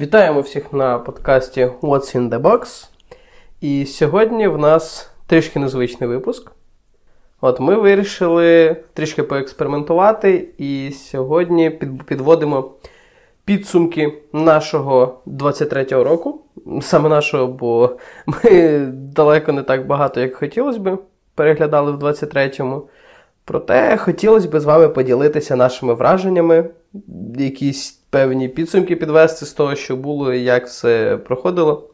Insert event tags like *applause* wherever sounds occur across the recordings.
Вітаємо всіх на подкасті What's in the Box. І сьогодні в нас трішки незвичний випуск. От ми вирішили трішки поекспериментувати, і сьогодні підводимо підсумки нашого 23-го року. Саме нашого, бо ми далеко не так багато, як хотілося б, переглядали в 23-му. Проте хотілося б з вами поділитися нашими враженнями, якісь певні підсумки підвести з того, що було і як все проходило.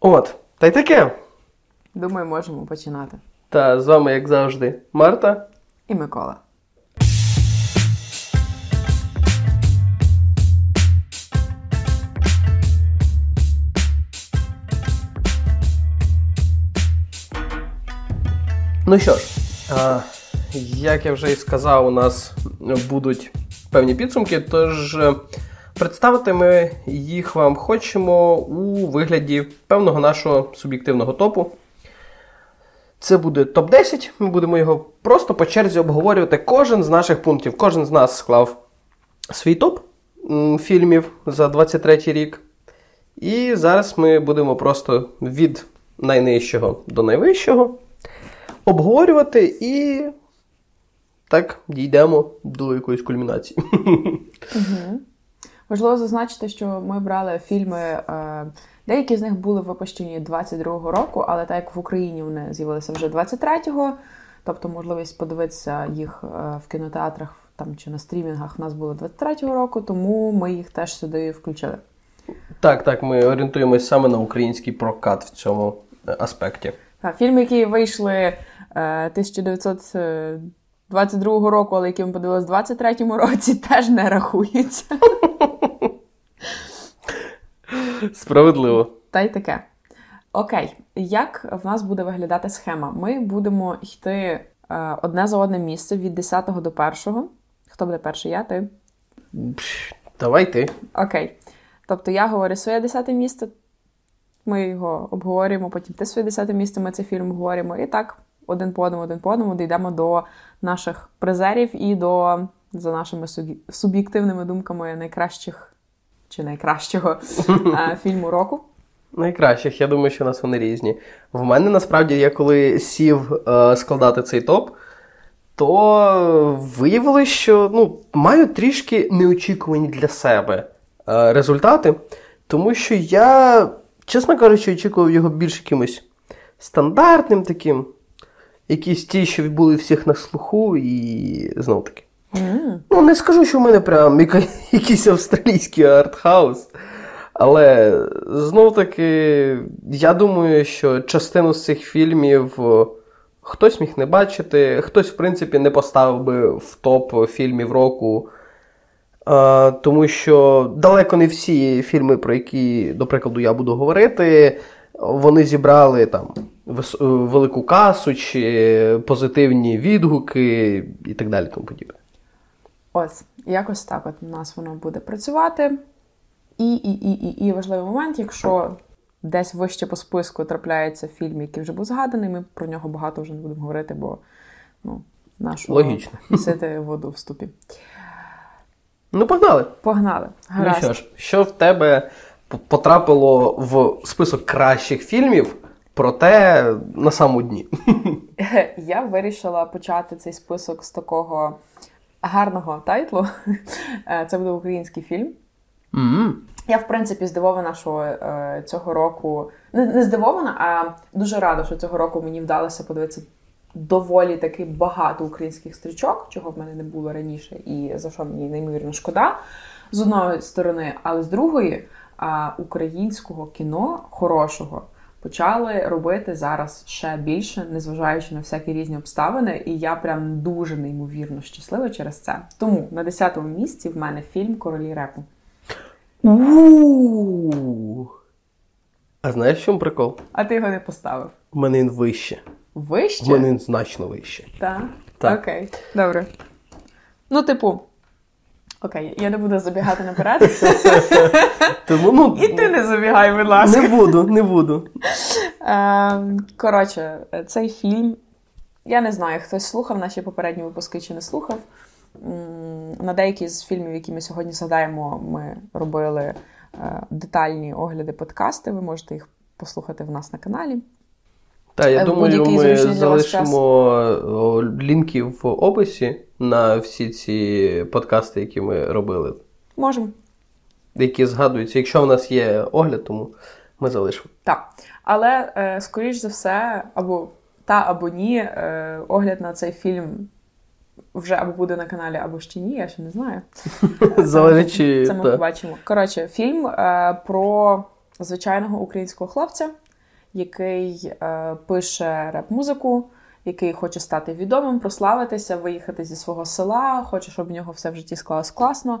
От, та й таке. Думаю, можемо починати. Та з вами, як завжди, Марта і Микола. Ну що ж, а, як я вже і сказав, у нас будуть певні підсумки, тож е, представити ми їх вам хочемо у вигляді певного нашого суб'єктивного топу. Це буде топ-10. Ми будемо його просто по черзі обговорювати кожен з наших пунктів. Кожен з нас склав свій топ фільмів за 23 рік. І зараз ми будемо просто від найнижчого до найвищого обговорювати і так дійдемо до якоїсь кульмінації. Угу. Важливо зазначити, що ми брали фільми. Е, деякі з них були випущені 22-го року, але так як в Україні вони з'явилися вже 23-го, тобто можливість подивитися їх е, в кінотеатрах там чи на стрімінгах в нас було 23-го року, тому ми їх теж сюди включили. Так, так, ми орієнтуємося саме на український прокат в цьому е, аспекті. Так, фільми, які вийшли 1900 22-го року, але який ми подивилися в 23-му році, *laughs* теж не рахується. Справедливо. Та й таке. Окей, як в нас буде виглядати схема? Ми будемо йти е, одне за одне місце від 10 до 1. Хто буде перший? Я ти? Давай ти. Окей. Тобто я говорю своє 10 місце, ми його обговорюємо, потім ти своє 10 місце, ми цей фільм обговорюємо. І так, один по одному, один по одному дійдемо до наших призерів і до, за нашими суб'єктивними думками, найкращих чи найкращого *laughs* е, фільму року. Найкращих, я думаю, що у нас вони різні. В мене насправді я коли сів е, складати цей топ, то виявилось, що ну, маю трішки неочікувані для себе е, результати, тому що я, чесно кажучи, очікував його більш якимось стандартним таким, якісь ті, що були всіх на слуху, і знов таки. Mm. Ну, не скажу, що в мене прям *laughs* якийсь австралійський артхаус. Але знов таки, я думаю, що частину з цих фільмів хтось міг не бачити, хтось, в принципі, не поставив би в топ фільмів року. А, Тому що далеко не всі фільми, про які, до прикладу, я буду говорити, вони зібрали там Е, велику касу, чи позитивні відгуки і так далі. тому подібне. Ось, якось так от у нас воно буде працювати. І і, і, і, і важливий момент, якщо десь вище по списку трапляється фільм, який вже був згаданий, ми про нього багато вже не будемо говорити, бо ну, нашу Логічно. *laughs* носити воду в ступі. Ну, погнали. Погнали. Гаразд. Ну що ж, що в тебе потрапило в список кращих фільмів? Проте на самому дні. *laughs* Я вирішила почати цей список з такого гарного тайтлу. Е, це буде український фільм. Mm-hmm. Я, в принципі, здивована, що е, цього року не, не здивована, а дуже рада, що цього року мені вдалося подивитися доволі таки багато українських стрічок, чого в мене не було раніше, і за що мені неймовірно шкода з одної сторони, але з другої е, українського кіно хорошого почали робити зараз ще більше, незважаючи на всякі різні обставини. І я прям дуже неймовірно щаслива через це. Тому на 10-му місці в мене фільм Королі репу. А знаєш, в чому прикол? А ти його не поставив? У мене він вище. Вище? У мене він значно вище. Так. Так. Окей, добре. Ну, типу, Окей, я не буду забігати наперед. *laughs* Тому, ну, І ти не забігай, будь ласка. Не буду, не буду. Ем, коротше, цей фільм. Я не знаю, хтось слухав наші попередні випуски чи не слухав. На деякі з фільмів, які ми сьогодні згадаємо, ми робили детальні огляди подкасти. Ви можете їх послухати в нас на каналі. Так, я Е, думаю, ми залишимо лінки в описі на всі ці подкасти, які ми робили, Можемо. які згадуються. Якщо в нас є огляд, тому ми залишимо. Так. Але, е, скоріш за все, або та, або ні, е, огляд на цей фільм вже або буде на каналі, або ще ні, я ще не знаю. *laughs* Залежачи. Це ми та. побачимо. Коротше, фільм е, про звичайного українського хлопця, який пише реп-музику, який хоче стати відомим, прославитися, виїхати зі свого села, хоче, щоб в нього все в житті склалось класно.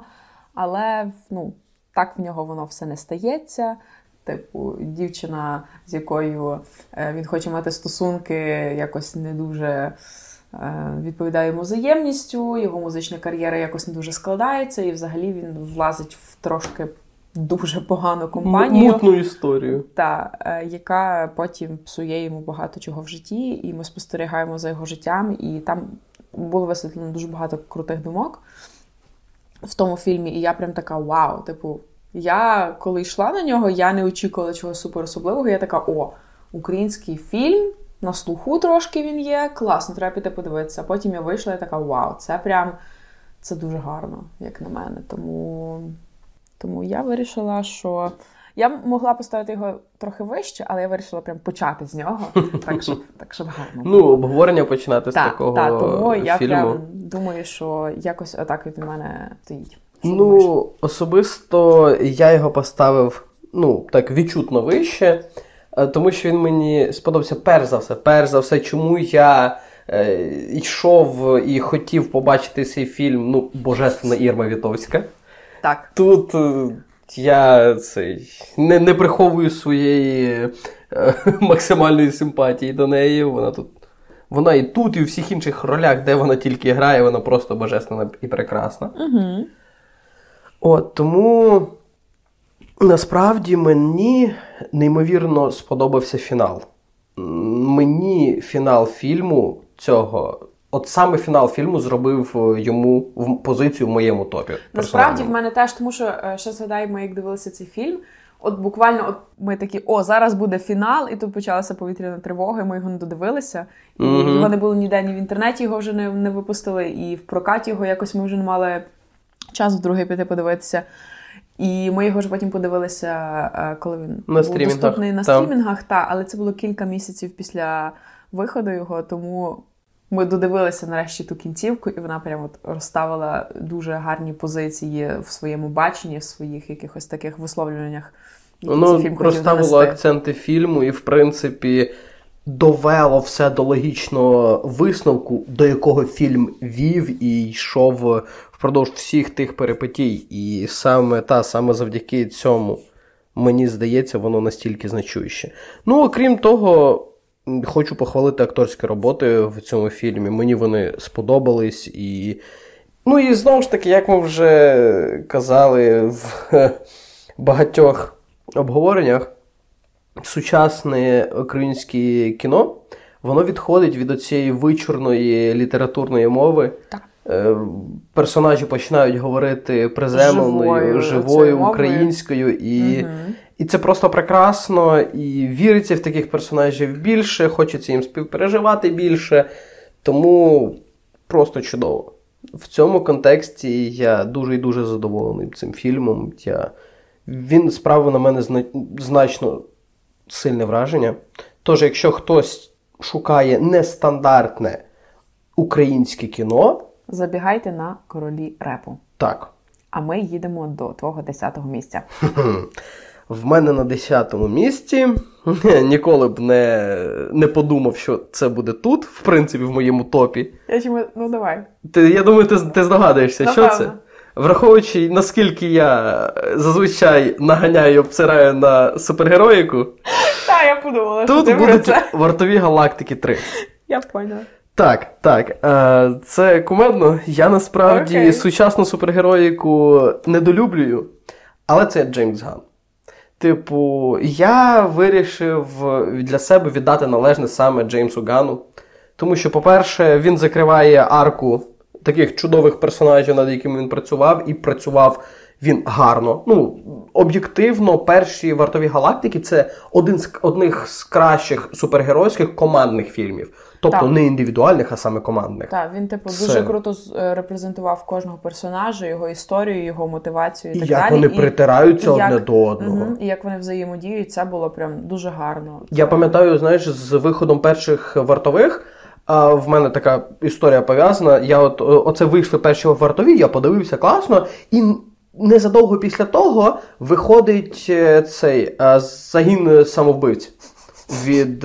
Але ну, так в нього воно все не стається. Типу, дівчина, з якою е, він хоче мати стосунки, якось не дуже е, відповідає йому взаємністю, його музична кар'єра якось не дуже складається, і взагалі він влазить в трошки дуже погану компанію, Мутну історію. та, е, яка потім псує йому багато чого в житті, і ми спостерігаємо за його життям, і там було висвітлено дуже багато крутих думок в тому фільмі, і я прям така вау, типу. Я коли йшла на нього, я не очікувала чогось супер особливого. Я така: о, український фільм, на слуху трошки він є, класно, треба піти подивитися. Потім я вийшла і така: вау, це прям це дуже гарно, як на мене. Тому, тому я вирішила, що я могла поставити його трохи вище, але я вирішила прям почати з нього, *laughs* так щоб, так, щоб гарно. Ну, обговорення починати з такого так, тому я прям думаю, що якось отак від мене стоїть. Ну, особисто я його поставив ну, так відчутно вище, е, тому що він мені сподобався перш за все. Перш за все, чому я е, йшов і хотів побачити цей фільм, ну, Божественна Ірма Вітовська. Так. Тут е, я цей, не, не приховую своєї е, *laughs* максимальної симпатії до неї. Вона тут. Вона і тут, і у всіх інших ролях, де вона тільки грає, вона просто божественна і прекрасна. Угу. От тому насправді мені неймовірно сподобався фінал. Мені фінал фільму цього, от саме фінал фільму зробив е, йому позицію в моєму топі. Насправді в мене теж, тому що е, ще згадаємо, як дивилися цей фільм. От буквально от ми такі, о, зараз буде фінал, і тут почалася повітряна тривога, і ми його не додивилися. І Мгм. його не було ніде, ні в інтернеті його вже не, не випустили, і в прокаті його якось ми вже не мали часу вдруге піти подивитися. І ми його ж потім подивилися, е, коли він На був стрімінгах, доступний на та. стрімінгах, та, але це було кілька місяців після виходу його, тому ми додивилися нарешті ту кінцівку, і вона прямо от розставила дуже гарні позиції в своєму баченні, в своїх якихось таких висловлюваннях. Воно розставило акценти фільму і, в принципі, довело все до логічного висновку, до якого фільм вів і йшов впродовж всіх тих перипетій. І саме та саме завдяки цьому, мені здається, воно настільки значуще. Ну, окрім того. Хочу похвалити акторські роботи в цьому фільмі. Мені вони сподобались. І... Ну і знову ж таки, як ми вже казали в *laughs* багатьох обговореннях, сучасне українське кіно воно відходить від оцієї вичурної літературної мови. Так. Е, Персонажі починають говорити приземленою, Живою живою, українською, і, Мгм. І це просто прекрасно, і віриться в таких персонажів більше, хочеться їм співпереживати більше. Тому просто чудово. В цьому контексті я дуже і дуже задоволений цим фільмом. Я... Він справив на мене зна... значно сильне враження. Тож, якщо хтось шукає нестандартне українське кіно, Забігайте на королі репу. так. А ми їдемо до твого 10-го місця. *laughs* В мене на 10-му місці *laughs* ніколи б не, не подумав, що це буде тут, в принципі, в моєму топі. Я чому... Ну давай. Ти, я думаю, ти, ти здогадуєшся, що це? Враховуючи, наскільки я зазвичай наганяю і обсираю на супергероїку, Так, я подумала, тут будуть це. вартові галактики 3. Я поняла. Так, так. Е, це кумедно. Я насправді Окей. сучасну супергероїку недолюблюю, але це Джеймс Ган. Типу, я вирішив для себе віддати належне саме Джеймсу Гану. Тому що, по-перше, він закриває арку таких чудових персонажів, над якими він працював, і працював він гарно. Ну, об'єктивно, перші вартові галактики це один з одних з кращих супергеройських командних фільмів. Тобто Так. не індивідуальних, а саме командних. Так, він, типу, Це- дуже круто е, репрезентував кожного персонажа, його історію, його мотивацію і, І так як далі. вони І- притираються і одне як- до одного. Мгм, І як вони взаємодіють, це було прям дуже гарно. Я Це- пам'ятаю, знаєш, з виходом перших вартових. А в мене така історія пов'язана. Я от оце вийшли перші вартові, я подивився класно, і незадовго після того виходить е, цей е, загін самовбивць від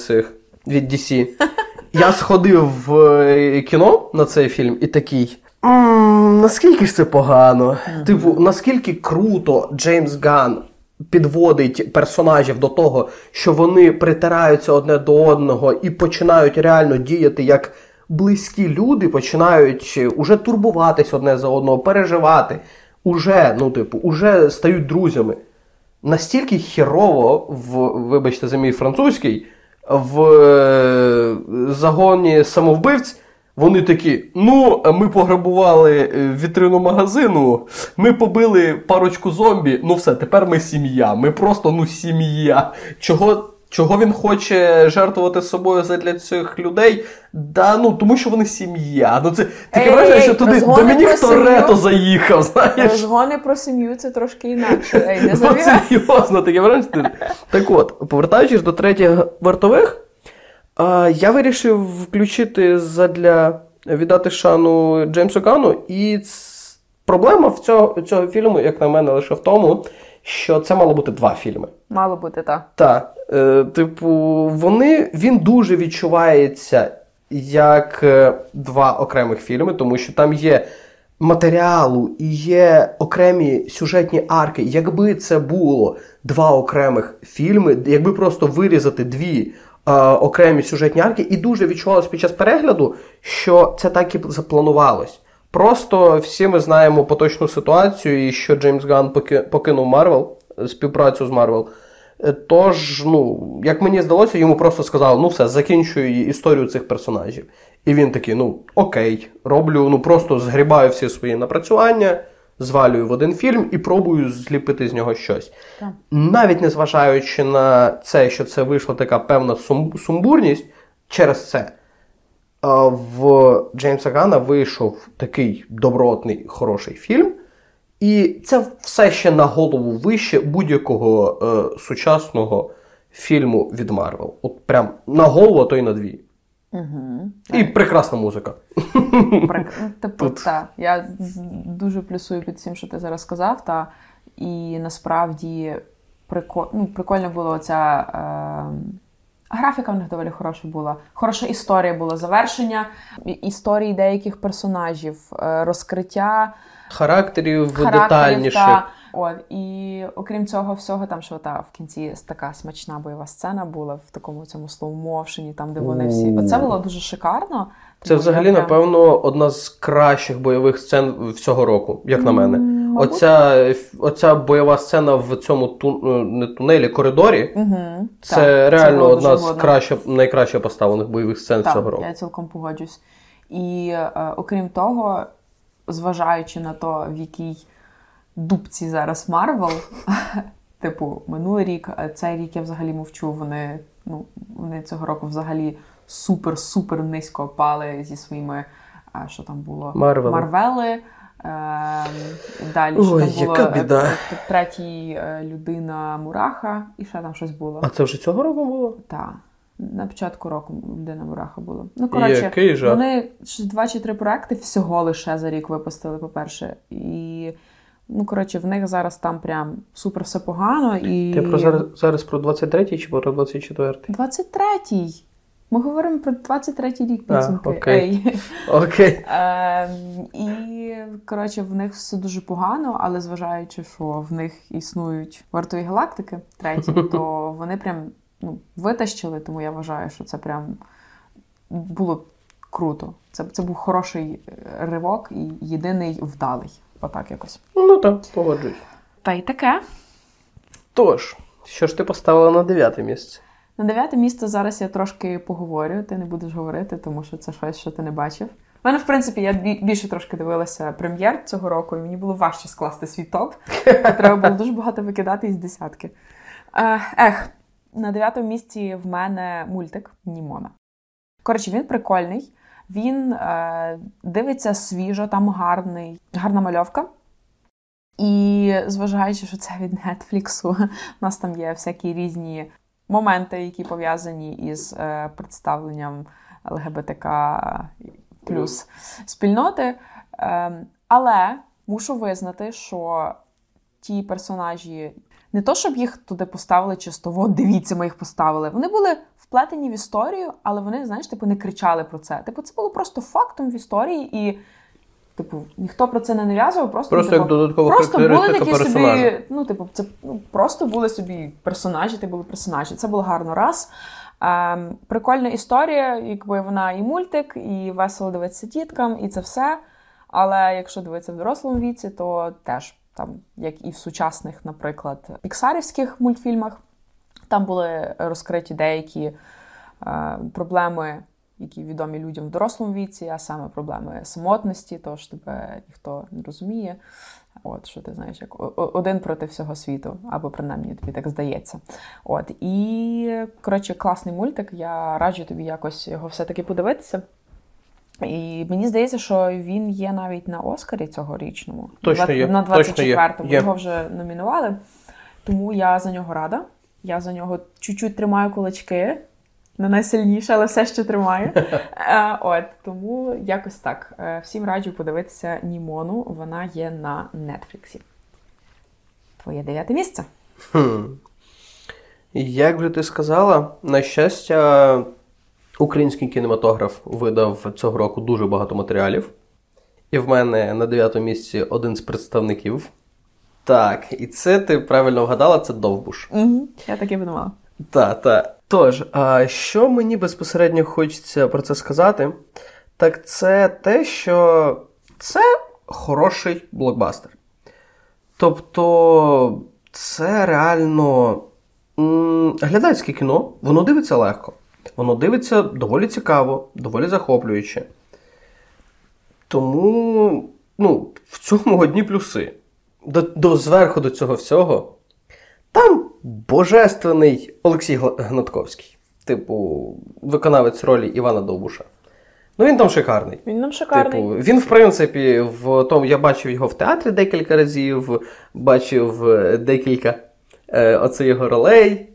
цих від DC. Я сходив в е, кіно на цей фільм і такий. «М, наскільки ж це погано? Типу, наскільки круто Джеймс Ган підводить персонажів до того, що вони притираються одне до одного і починають реально діяти як близькі люди, починають е, уже турбуватись одне за одного, переживати. Уже, ну, типу, уже стають друзями. Настільки хірово, в, вибачте, за мій французький, в е, загоні самовбивць. Вони такі: ну, ми пограбували е, вітрину магазину, ми побили парочку зомбі. Ну все, тепер ми сім'я. Ми просто ну сім'я. Чого, чого він хоче жертвувати собою задля цих людей? Да, ну тому що вони сім'я. Ну це таке Ей, враження, ей, що туди розгони Домінік про Торетто заїхав. Знаєш? Розгони про сім'ю це трошки інакше. Ей, не забігай. серйозно, таке враження. Так от, повертаючись до третіх вартових, я вирішив включити задля віддати шану Джеймсу Гану. І ц- проблема в цього, цього фільму, як на мене, лише в тому, що це мало бути два фільми. Мало бути так. Так, е, типу, вони, він дуже відчувається як е, два окремих фільми, тому що там є матеріалу і є окремі сюжетні арки. Якби це було два окремих фільми, якби просто вирізати дві е, окремі сюжетні арки, і дуже відчувалось під час перегляду, що це так і запланувалось. Просто всі ми знаємо поточну ситуацію, і що Джеймс Ган покинув Марвел, співпрацю з Марвел. Е, Тож, ну, як мені здалося, йому просто сказали, ну все, закінчуй історію цих персонажів. І він такий, ну окей, роблю, ну просто згрібаю всі свої напрацювання, звалюю в один фільм і пробую зліпити з нього щось. Так. Навіть незважаючи на це, що це вийшла така певна сум- сумбурність через це. В Джеймса Гана вийшов такий добротний, хороший фільм, і це все ще на голову вище будь-якого е, сучасного фільму від Марвел. От прям на голову, а то й на дві. Угу. І прекрасна музика. Прик... ну, Типу, Тут. та. Я дуже плюсую під цим, що ти зараз сказав. Та. І насправді прико... ну, прикольно було оця. Е... Графіка в них доволі хороша була. Хороша історія була, завершення історії деяких персонажів, е, розкриття Характерів, характерів. детальніших. Та, от, і окрім цього всього, там що та, в кінці така смачна бойова сцена була в такому цьому слоумовшені, там де вони всі. Оце було дуже шикарно. Це взагалі, прям- напевно, одна з кращих бойових сцен всього року, як на мене. Мабуть. Оця, оця бойова сцена в цьому ту, е, не тунелі, коридорі. Угу. Це реально одна з краще, найкраще поставлених бойових сцен Так, цього року. я цілком погоджусь. І е, окрім того, зважаючи на то, в якій дупці зараз Марвел, *laughs* типу, минулий рік, а цей рік я взагалі мовчу. Вони, ну, вони цього року взагалі супер-супер низько пали зі своїми, а, що там було? Марвели. Марвели. Ем, далі що Ой, там було яка біда. е, третій е, людина Мураха, і ще там щось було. А це вже цього року було? Так. На початку року людина Мураха було. Ну, коротше, Який жах. вони два чи три проекти всього лише за рік випустили, по-перше. І, ну, коротше, в них зараз там прям супер все погано. І... Ти про зараз, зараз про 23-й чи про 24-й? 23-й. Ми говоримо про 23-й рік А, підсумки. окей. Ей. Окей. *laughs* Ем, і коротше, в них все дуже погано, але зважаючи, що в них існують вартові галактики треті, *laughs* то вони прям ну, витащили, тому я вважаю, що це прям було круто. Це, це був хороший е, ривок і єдиний вдалий. Отак якось. Ну так, погоджуюсь. Та й таке. Тож, що ж ти поставила на дев'яте місце? На дев'яте місце зараз я трошки поговорю. Ти не будеш говорити, тому що це щось, що ти не бачив. У мене, в принципі, я більше трошки дивилася прем'єр цього року, і мені було важче скласти свій топ. Треба було дуже багато викидати із десятки. Ех, на дев'ятому місці в мене мультик Німона. Коротше, він прикольний, він е, дивиться свіжо, там гарний, гарна мальовка. І зважаючи, що це від Нетфліксу, *laughs* у нас там є всякі різні моменти, які пов'язані із е, представленням ЛГБТК плюс спільноти. Е, але мушу визнати, що ті персонажі, не то, щоб їх туди поставили чисто, от дивіться, ми їх поставили. Вони були вплетені в історію, але вони, знаєш, типу, не кричали про це. Типу, це було просто фактом в історії, і, типу, ніхто про це не нав'язував, просто Просто типу, як додаткова просто були такі персонажа. собі. Ну, типу, це ну, просто були собі персонажі, ти були персонажі. Це було гарно раз. Ем, Прикольна історія, якби вона і мультик, і весело дивитися діткам, і це все. Але якщо дивитися в дорослому віці, то теж там, як і в сучасних, наприклад, піксарівських мультфільмах, там були розкриті деякі е, проблеми, які відомі людям в дорослому віці, а саме проблеми самотності, того що тебе ніхто не розуміє. От, що ти знаєш, як один проти всього світу, або принаймні тобі так здається. От, І, коротше, класний мультик. Я раджу тобі якось його все-таки подивитися. І мені здається, що він є навіть на Оскарі цьогорічному. Точно є. На 24-му. Є. Його вже номінували. Тому я за нього рада. Я за нього чуть-чуть тримаю кулачки. Не найсильніше, але все ще тримаю. *laughs* Е, от, Тому якось так. Е, всім раджу подивитися Німону. Вона є на Нетфліксі. Твоє дев'яте місце. Хм. Як вже ти сказала, на щастя, український кінематограф видав цього року дуже багато матеріалів. І в мене на дев'ятому місці один з представників. Так, і це ти правильно вгадала, це Довбуш. Угу, Я так і подумала. Так, так. Тож, а що мені безпосередньо хочеться про це сказати, так це те, що це хороший блокбастер. Тобто, це реально м- глядацьке кіно, воно дивиться легко. Воно дивиться доволі цікаво, доволі захоплююче. Тому, ну, в цьому одні плюси. До, до Зверху до цього всього. Там божественний Олексій Гнатковський, типу, виконавець ролі Івана Довбуша. Ну, він там шикарний. Він нам шикарний. Типу, він, в принципі, в тому, я бачив його в театрі декілька разів, бачив декілька е, оце його ролей.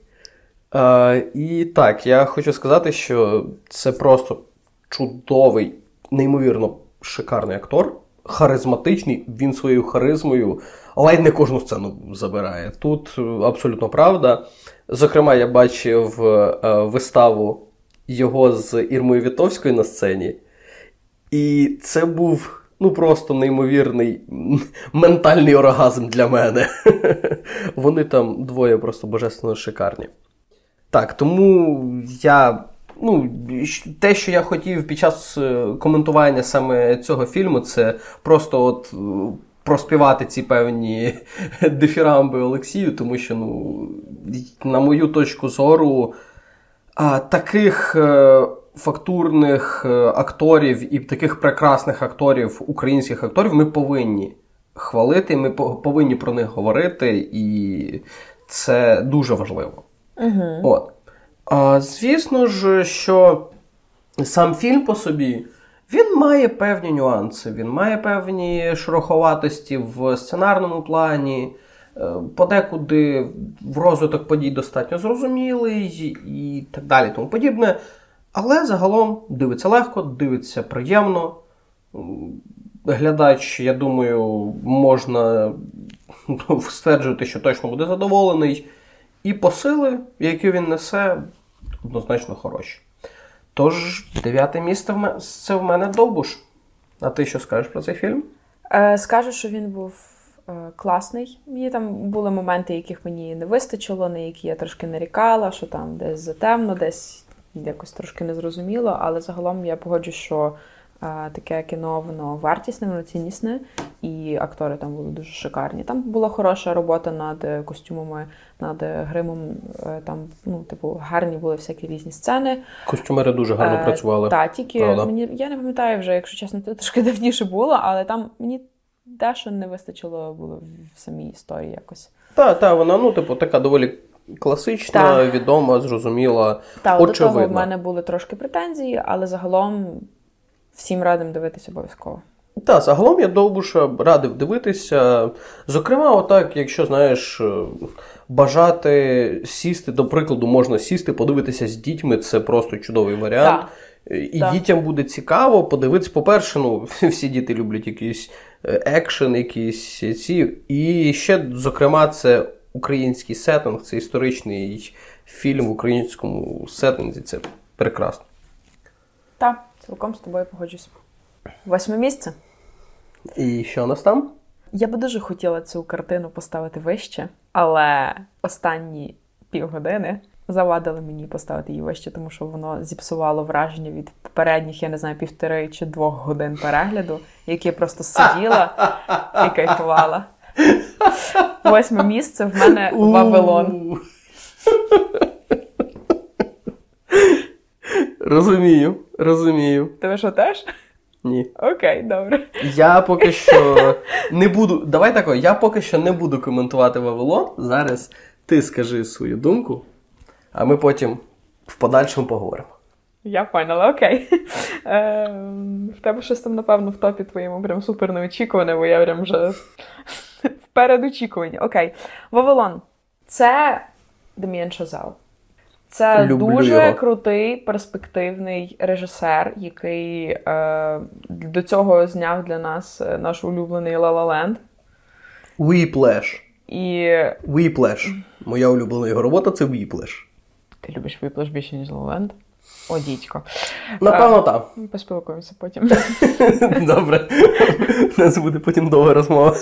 Е, і так, я хочу сказати, що це просто чудовий, неймовірно шикарний актор, харизматичний, він своєю харизмою ледь не кожну сцену забирає. Тут абсолютно правда. Зокрема, я бачив е, виставу його з Ірмою Вітовською на сцені. І це був ну просто неймовірний ментальний оргазм для мене. *laughs* Вони там двоє просто божественно шикарні. Так, тому я. Ну, те, що я хотів під час е, коментування саме цього фільму, це просто от проспівати ці певні *laughs* дифірамби Олексію, тому що, ну, на мою точку зору, таких е, фактурних е, акторів і таких прекрасних акторів, українських акторів, ми повинні хвалити, ми повинні про них говорити, і це дуже важливо. Угу. От. А, Звісно ж, що сам фільм по собі. Він має певні нюанси, він має певні шероховатості в сценарному плані, е, подекуди в розвиток подій достатньо зрозумілий і так далі, тому подібне. Але загалом дивиться легко, дивиться приємно. Глядач, я думаю, можна ну, стверджувати, що точно буде задоволений. І посили, які він несе, однозначно хороші. Тож, дев'яте місце в мене, це в мене Довбуш. А ти що скажеш про цей фільм? Е, Скажу, що він був е, класний. Мені там були моменти, яких мені не вистачило, на які я трошки нарікала, що там десь затемно, десь якось трошки незрозуміло, але загалом я погоджу, що таке кіно, воно вартісне, воно ціннісне, і актори там були дуже шикарні. Там була хороша робота над костюмами, над гримом. Е, там, ну, типу, гарні були всякі різні сцени. Костюмери дуже гарно е, працювали. Так, тільки Правда. мені я не пам'ятаю вже, якщо чесно, це трошки давніше було, але там мені дещо не вистачило було в самій історії якось. Так, так, вона, ну, типу, така доволі. Класична, так. відома, зрозуміла. Так, до того в мене були трошки претензії, але загалом всім радим дивитися обов'язково. Так, загалом я довбуша радив дивитися. Зокрема, отак, якщо знаєш, е, бажати сісти, до прикладу, можна сісти, подивитися з дітьми, це просто чудовий варіант. Так. І так. дітям буде цікаво подивитися. По-перше, ну, *laughs* всі діти люблять якийсь е, екшен, якісь ці. І ще, зокрема, це український сеттинг, це історичний фільм в українському сеттинзі. Це прекрасно. Так. Цілком з тобою погоджусь. Восьме місце. І що у нас там? Я би дуже хотіла цю картину поставити вище, але останні півгодини завадили мені поставити її вище, тому що воно зіпсувало враження від попередніх, я не знаю, півтори чи двох годин перегляду, які я просто сиділа і кайфувала. Восьме місце в мене Вавилон. Розумію, розумію. Тебе що теж? Ні. Окей, добре. Я поки що не буду. Давай тако, я поки що не буду коментувати Вавилон. Зараз ти скажи свою думку, а ми потім в подальшому поговоримо. Я поняла, окей. Е, В тебе щось там, напевно, в топі твоєму прям супер неочікуване, бо я прям вже вперед очікування. Окей. Вавилон. Це Дем'ян Шазел. Це Люблю дуже його. крутий перспективний режисер, який е, до цього зняв для нас е, наш улюблений La La Land. Whiplash. І... Whiplash. Моя улюблена його робота це Whiplash. Ти любиш Whiplash більше, ніж La La Land? О, дідько. Напевно, так. Поспілкуємося потім. *laughs* Добре. У нас буде потім довга розмова.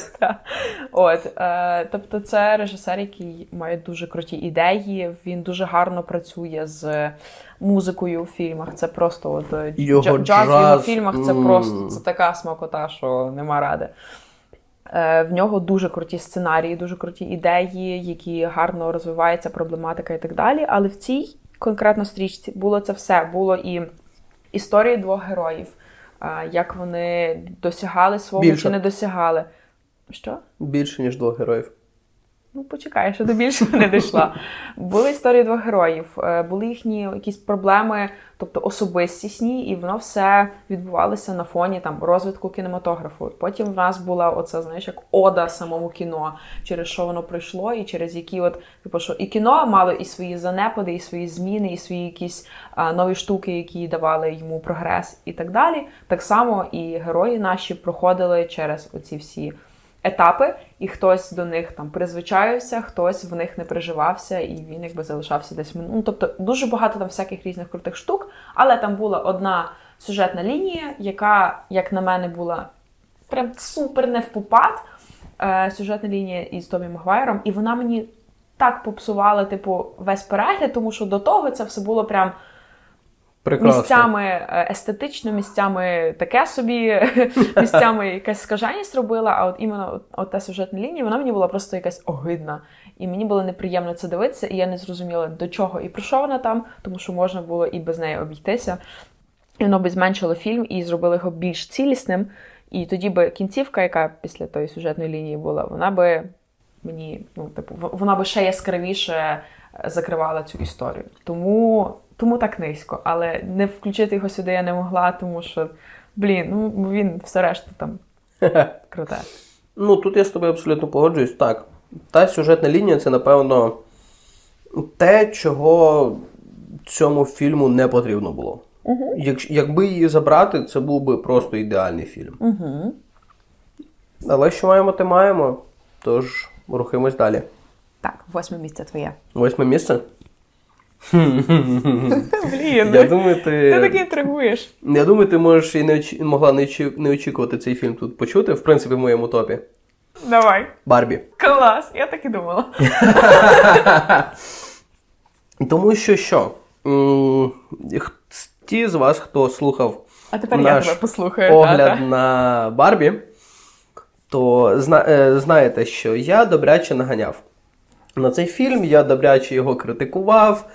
От, е, Тобто, це режисер, який має дуже круті ідеї. Він дуже гарно працює з музикою у фільмах. Це просто от е, його джаз в його фільмах це просто це така смакота, що нема ради. Е, в нього дуже круті сценарії, дуже круті ідеї, які гарно розвивається проблематика і так далі. Але в цій конкретно стрічці було це все. Було і історії двох героїв, як вони досягали свого Більше. чи не досягали. Що? Більше, ніж двох героїв. Ну, почекай, що до більшого не дійшла. Були історії двох героїв, е, були їхні якісь проблеми, тобто особистісні, і воно все відбувалося на фоні там розвитку кінематографу. Потім в нас була оце, знаєш, як ода самому кіно, через що воно пройшло, і через які, от типу, що і кіно мало і свої занепади, і свої зміни, і свої якісь а, нові штуки, які давали йому прогрес, і так далі. Так само і герої наші проходили через оці всі етапи, і хтось до них там призвичаюся, хтось в них не приживався, і він якби залишався десь Ну, Тобто дуже багато там всяких різних крутих штук, але там була одна сюжетна лінія, яка, як на мене, була прям супер не в попад. Е, сюжетна лінія із Томі Магуайром, і вона мені так попсувала, типу, весь перегляд, тому що до того це все було прям. Прекрасно. Місцями е, естетично, місцями таке собі, *laughs* місцями якась скаженість робила, а от іменно от, та сюжетна лінія, вона мені була просто якась огидна. І мені було неприємно це дивитися, і я не зрозуміла, до чого і про що вона там, тому що можна було і без неї обійтися. І воно би зменшило фільм і зробило його більш цілісним. І тоді би кінцівка, яка після тої сюжетної лінії була, вона би мені, ну, типу, вона би ще яскравіше закривала цю історію. Тому тому так низько. Але не включити його сюди я не могла, тому що, блін, ну він все решта там *laughs* круте. Ну, тут я з тобою абсолютно погоджуюсь. Так, та сюжетна лінія це, напевно, те, чого цьому фільму не потрібно було. Угу. Як, Якби її забрати, це був би просто ідеальний фільм. Угу. Але що маємо, те маємо. Тож, рухаємось далі. Так, восьме місце твоє. Восьме місце? Блін, я думаю, ти ти таки інтригуєш. Я думаю, ти можеш і не оч... могла не, очі... не очікувати цей фільм тут почути, в принципі, в моєму топі. Давай. Барбі. Клас, я так і думала. *laughs* Тому що що? Ті з вас, хто слухав А тепер наш я тебе послухаю. огляд тата. на Барбі, то зна- е, знаєте, що я добряче наганяв на цей фільм, я добряче його критикував.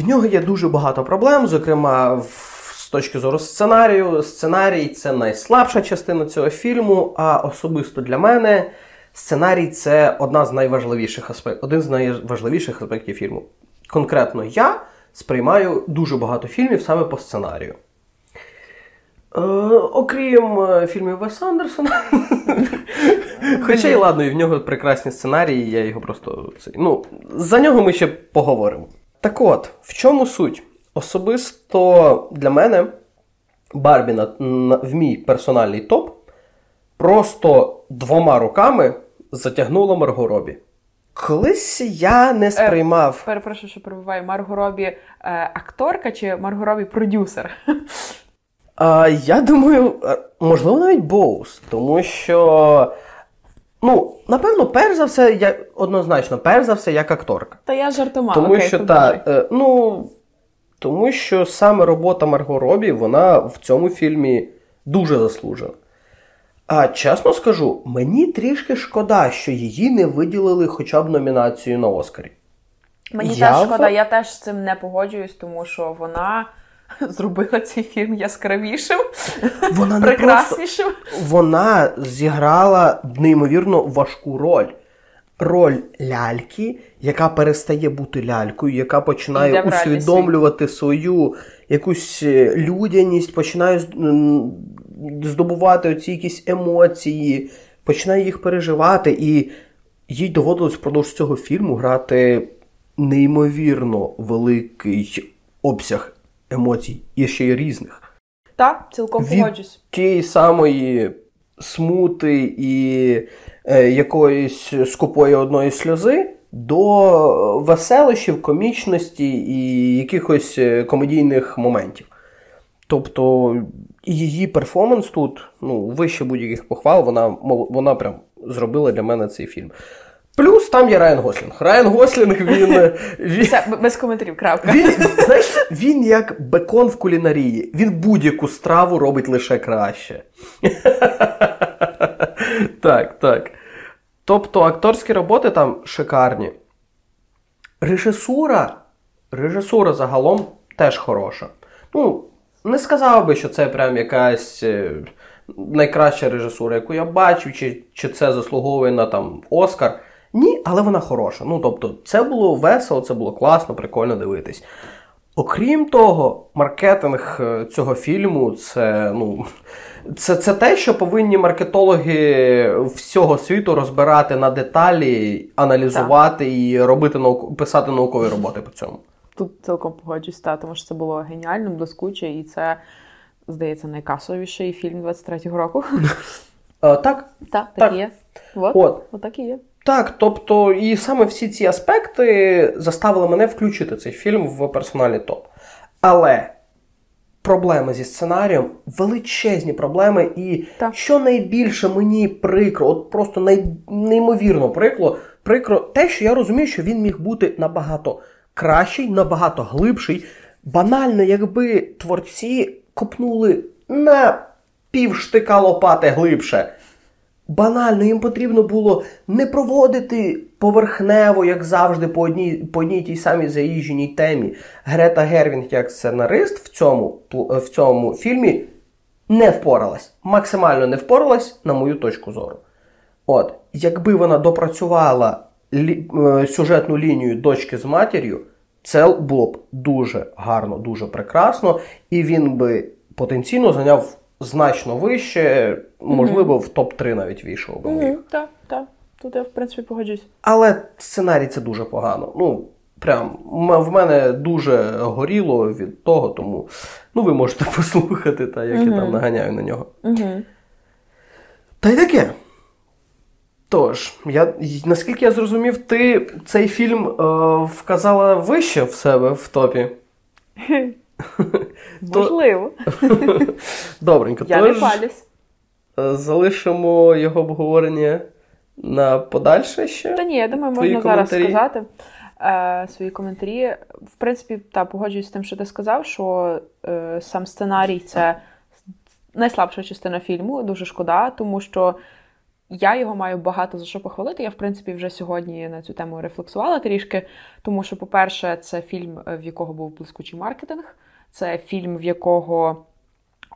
В нього є дуже багато проблем, зокрема, з точки зору сценарію. Сценарій це найслабша частина цього фільму, а особисто для мене сценарій це одна з найважливіших аспектів, один з найважливіших аспектів фільму. Конкретно я сприймаю дуже багато фільмів саме по сценарію. Е, окрім е, фільмів Веса Андерсона. *laughs* Хоча й ладно, і в нього прекрасні сценарії, я його просто. Ну, за нього ми ще поговоримо. Так от, в чому суть? Особисто для мене Барбі на, на, в мій персональний топ просто двома руками затягнула Марго Робі. Колись я не сприймав. Перепрошую, що перебуваю. Марго Робі е, акторка чи Марго Робі продюсер? А, я думаю, е, можливо, навіть Боус, тому що. Ну, напевно, перш за все, я однозначно, перш за все, як акторка. Та я жартома. Тому окей, що та, е, ну, тому що саме робота Марго Робі, вона в цьому фільмі дуже заслужена. А чесно скажу, мені трішки шкода, що її не виділили хоча б номінацію на Оскарі. Мені Я теж в- шкода, я теж з цим не погоджуюсь, тому що вона *laughs* зробила цей фільм яскравішим, *laughs* Вона не просто вона зіграла неймовірно важку роль. Роль ляльки, яка перестає бути лялькою, яка починає усвідомлювати свою якусь е, людяність, починає здобувати оці якісь емоції, починає їх переживати, і їй доводилось впродовж цього фільму грати неймовірно великий обсяг емоцій, і ще й різних Так, цілком Від- погоджусь. тієї самої смути і е, якоїсь скупої одної сльози до веселощів, комічності і якихось е, комедійних моментів. Тобто її перформанс тут ну, вище будь-яких похвал, вона, вона прям зробила для мене цей фільм. Плюс там є Райан Гослінг. Райан Гослінг він. *laughs* е, він... Все, без коментарів, крапка. Він, знаєш, він як бекон в кулінарії. Він будь-яку страву робить лише краще. *laughs* так, так. Тобто акторські роботи там шикарні. Режисура. Режисура загалом теж хороша. Ну, не сказав би, що це прям якась е, найкраща режисура, яку я бачив, чи, чи це заслуговує на там Оскар. Ні, але вона хороша. Ну, тобто, це було весело, це було класно, прикольно дивитись. Окрім того, маркетинг е, цього фільму це, ну, це, це те, що повинні маркетологи всього світу розбирати на деталі, аналізувати і робити наук... писати наукові роботи по цьому. Тут цілком погоджусь, та, тому що це було геніально, блискуче, і це, здається, найкасовіший фільм 23-го року. Е, так, Так, так Так. і є. От так і є. Так, тобто, і саме всі ці аспекти заставили мене включити цей фільм в персональний топ. Але проблеми зі сценарієм, величезні проблеми, і Так. що найбільше мені прикро, от просто най, неймовірно прикро, прикро, те, що я розумію, що він міг бути набагато кращий, набагато глибший. Банально, якби творці копнули на півштика лопати глибше. Банально, їм потрібно було не проводити поверхнево, як завжди, по одній, по одній тій самій заїждженій темі. Грета Гервінг, як сценарист в цьому, в цьому фільмі, не впоралась. Максимально не впоралась, на мою точку зору. От, якби вона допрацювала лі, е, сюжетну лінію дочки з матір'ю, це було б дуже гарно, дуже прекрасно, і він би потенційно зайняв значно вище, можливо, в топ-3 навіть війшов би. Угу, так, так. Тут я, в принципі, погоджусь. Але сценарій це дуже погано. Ну, прям в мене дуже горіло від того, тому ну, ви можете *laughs* послухати, та, як я там наганяю на нього. Та й таке. Тож, я, наскільки я зрозумів, ти цей фільм е, вказала вище в себе в топі. *laughs* Можливо. *laughs* Добренько, Я не палюсь. е, залишимо його обговорення на подальше ще. Та ні, я думаю, Твої можна зараз сказати е, свої коментарі. В принципі, та погоджуюсь з тим, що ти сказав, що е, сам сценарій це найслабша частина фільму, дуже шкода, тому що я його маю багато за що похвалити. Я, в принципі, вже сьогодні на цю тему рефлексувала трішки. Тому що, по-перше, це фільм, в якого був блискучий маркетинг, це фільм, в якого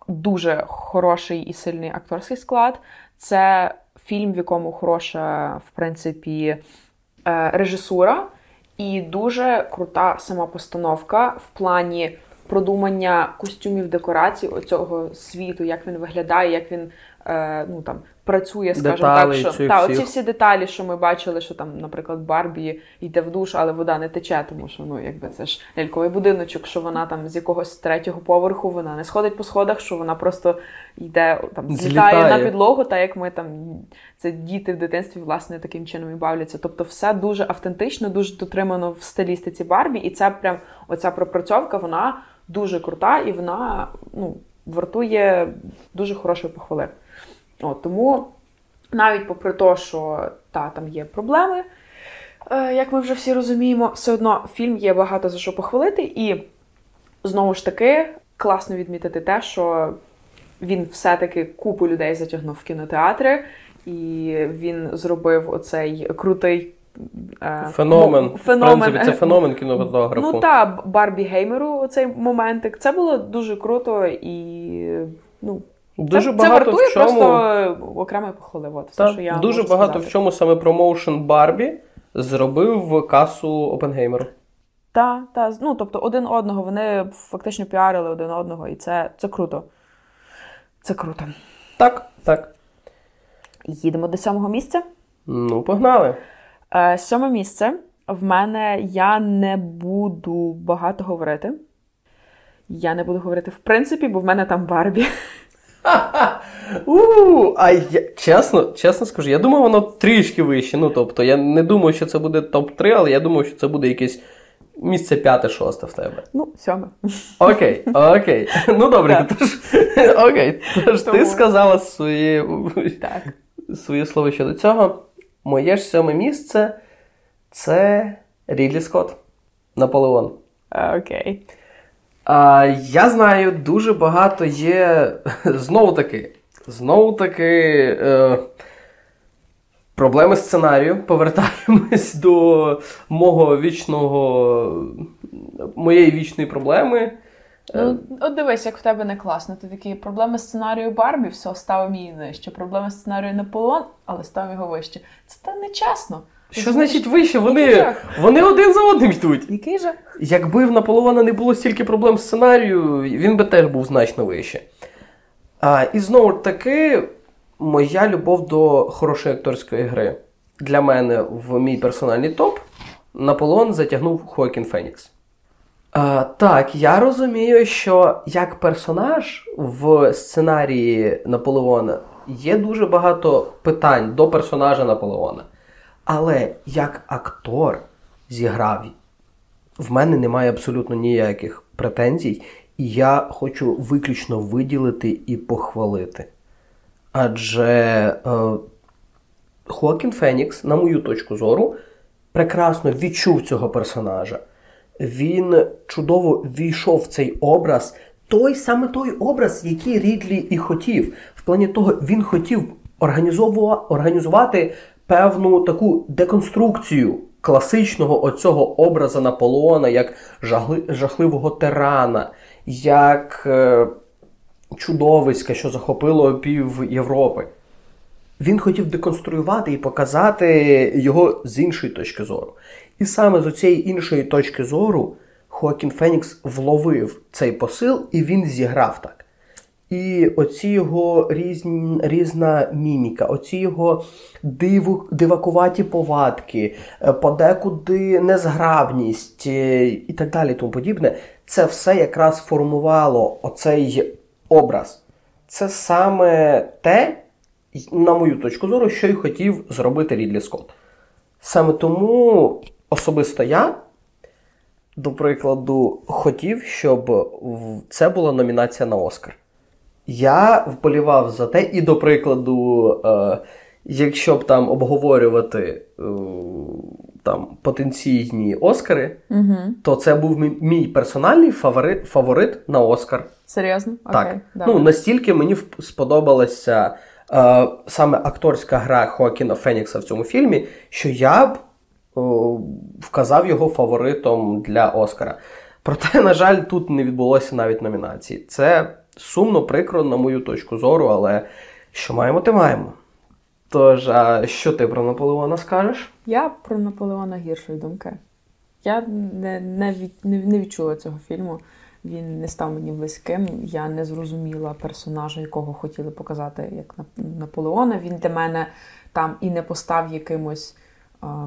дуже хороший і сильний акторський склад. Це фільм, в якому хороша, в принципі, е, режисура і дуже крута сама постановка в плані продумання костюмів декорацій оцього світу, як він виглядає, як він е, ну там працює, скажімо так, що та оці всі деталі, що ми бачили, що там, наприклад, Барбі йде в душ, але вода не тече, тому що ну якби це ж ляльковий будиночок, що вона там з якогось третього поверху вона не сходить по сходах, що вона просто йде там злітає на підлогу, та як ми там це діти в дитинстві, власне, таким чином і бавляться. Тобто, все дуже автентично, дуже дотримано в стилістиці Барбі, і це прям оця пропрацьовка, вона дуже крута і вона ну, вартує дуже хорошої похвали. От, Тому навіть попри те, що та, там є проблеми, е, як ми вже всі розуміємо, все одно фільм є багато за що похвалити, і знову ж таки класно відмітити те, що він все-таки купу людей затягнув в кінотеатри, і він зробив оцей крутий. Феномен. феномен. В принципі, це феномен кінематографу. Ну та Барбі Геймеру оцей моментик. Це було дуже круто і ну, Дуже це, багато це вартує в чому... просто окремо похвали. От, все, що я Дуже багато сказати. в чому саме промоушен Барбі зробив касу Опенгеймеру. Так, та, ну тобто один одного вони фактично піарили один одного, і це це круто. Це круто. Так, так. Їдемо до сьомого місця. Ну, погнали. Е, Сьоме місце. В мене я не буду багато говорити. Я не буду говорити в принципі, бо в мене там Барбі. *laughs* У, а я чесно чесно скажу, я думаю, воно трішки вище. Ну, тобто, я не думаю, що це буде топ-3, але я думаю, що це буде якесь місце п'яте-шосте в тебе. Ну, сьоме. Окей, окей. *laughs* Ну добре, тож *laughs* окей. Тож ти сказала своє слово щодо цього. Моє ж сьоме місце це Рідлі Скотт. Наполеон. Окей. А, Я знаю, дуже багато є. *laughs* Знову таки, знову таки. Е, Проблеми сценарію. Повертаємось до мого вічного, моєї вічної проблеми. Ну, от дивись, як в тебе не класно. Ти такі проблеми сценарію Барбі, все, став її нижче. Проблеми сценарію Наполеон, але став його вище. Це та нечесно. Що значить вище? Вони вони один за одним йдуть. Який же? Якби в Наполеона не було стільки проблем з сценарію, він би теж був значно вище. А, І знову таки, моя любов до хорошої акторської гри. Для мене в мій персональний топ Наполеон затягнув Хоакін Фенікс. А, Так, я розумію, що як персонаж в сценарії Наполеона є дуже багато питань до персонажа Наполеона. Але як актор зіграв, в мене немає абсолютно ніяких претензій, і я хочу виключно виділити і похвалити. Адже е, Хоакін Фенікс, на мою точку зору, прекрасно відчув цього персонажа. Він чудово війшов в цей образ, той саме той образ, який Рідлі і хотів. В плані того, він хотів організувати певну таку деконструкцію класичного оцього образа Наполеона як жахливого тирана, як е, чудовиська, що захопило пів Європи. Він хотів деконструювати і показати його з іншої точки зору. І саме з цієї іншої точки зору Хоакін Фенікс вловив цей посил, і він зіграв так. І оці його різні, різна міміка, оці його диву, дивакуваті повадки, е, подекуди незграбність е, і так далі, тому подібне, це все якраз формувало оцей образ. Це саме те, на мою точку зору, що й хотів зробити Рідлі Скотт. Саме тому особисто я, до прикладу, хотів, щоб це була номінація на Оскар. Я вболівав за те, і до прикладу, е, якщо б там обговорювати е, там потенційні Оскари, угу. то це був мій, мій персональний фаворит фаворит на Оскар. Серйозно? Так. Окей, Ну, настільки мені сподобалася е, саме акторська гра Хоакіна Фенікса в цьому фільмі, що я б вказав його фаворитом для Оскара. Проте, на жаль, тут не відбулося навіть номінації. Це сумно, прикро, на мою точку зору, але що маємо, те маємо. Тож, а що ти про Наполеона скажеш? Я про Наполеона гіршої думки. Я не, не, від, не, не відчула цього фільму. Він не став мені близьким. Я не зрозуміла персонажа, якого хотіли показати як Наполеона. Він для мене там і не постав якимось, а,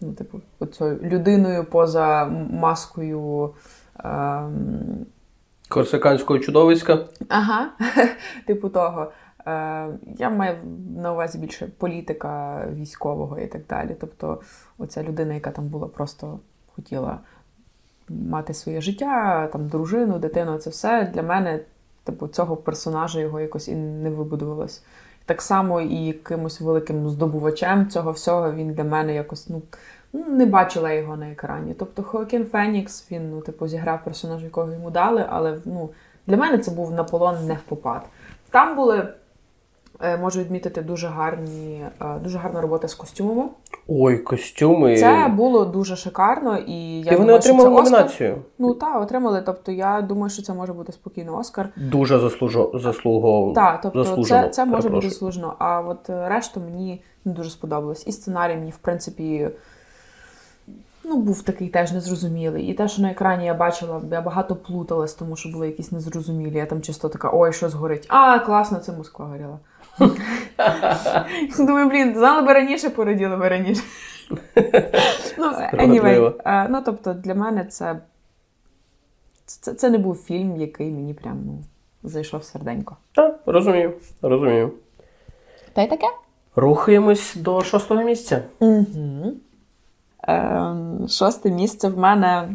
ну, типу, оцею людиною поза маскою. А, Корсиканського чудовиська? Ага, *laughs* типу того. Е, я маю на увазі більше політика військового і так далі. Тобто, оця людина, яка там була, просто хотіла мати своє життя, там дружину, дитину, це все для мене, типу, цього персонажа його якось і не вибудувалось. Так само і якимось великим здобувачем цього всього він для мене якось ну, ну, не бачила його на екрані. Тобто Хоакін Фенікс, він ну, типу, зіграв персонажа, якого йому дали, але ну, для мене це був Наполон не в попад. Там були, можу відмітити, дуже гарні, е, дуже гарна робота з костюмами. Ой, костюми. Це було дуже шикарно, і я І вони думаю, що отримали це Оскар. номінацію. Ну так, отримали. Тобто я думаю, що це може бути спокійно Оскар. Дуже заслужо... заслугово. Так, тобто заслужено, це, це може бути заслужено. А от е, решту мені не дуже сподобалось. І сценарій мені, в принципі, ну, був такий теж незрозумілий. І те, що на екрані я бачила, я багато плуталась, тому що були якісь незрозумілі. Я там чисто така, ой, що згорить. А, класно, це Москва горіла. *laughs* Думаю, блін, знали би раніше, пораділи би раніше. *laughs* Ну, anyway, е, ну, тобто, для мене це, це, це не був фільм, який мені прям ну, зайшов серденько. Так, розумію, розумію. Та й таке? Рухаємось до шостого місця. Угу. Ем, шосте місце в мене.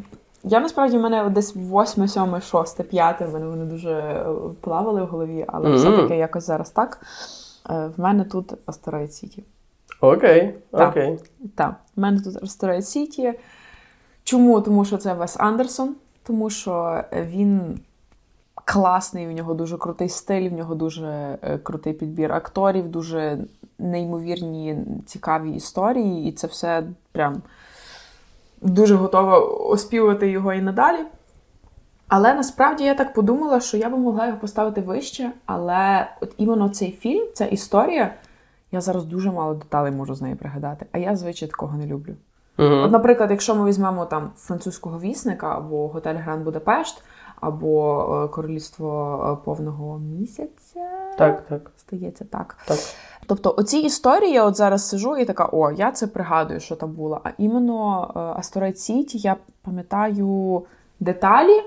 Я насправді в мене десь восьме, сьоме, шосте, п'яте. В мене вони дуже е, плавали в голові, але Мгм. все-таки якось зараз так. Е, в мене тут Астероїд Сіті. Окей, окей. Так, в мене тут Астероїд Сіті. Чому? Тому що це Вес Андерсон, тому що він класний, в нього дуже крутий стиль, в нього дуже е, крутий підбір акторів, дуже неймовірні, цікаві історії, і це все прям дуже готова оспівувати його і надалі. Але насправді я так подумала, що я би могла його поставити вище, але от іменно цей фільм, ця історія, я зараз дуже мало деталей можу з неї пригадати, а я звичай такого не люблю. Угу. От, наприклад, якщо ми візьмемо там французького вісника або готель Гранд Будапешт, або е, Королівство е, повного місяця, Так, так, здається, так. так. Тобто, оці історії, я от зараз сижу і така, о, я це пригадую, що там було. А іменно е, Сіті, я пам'ятаю деталі,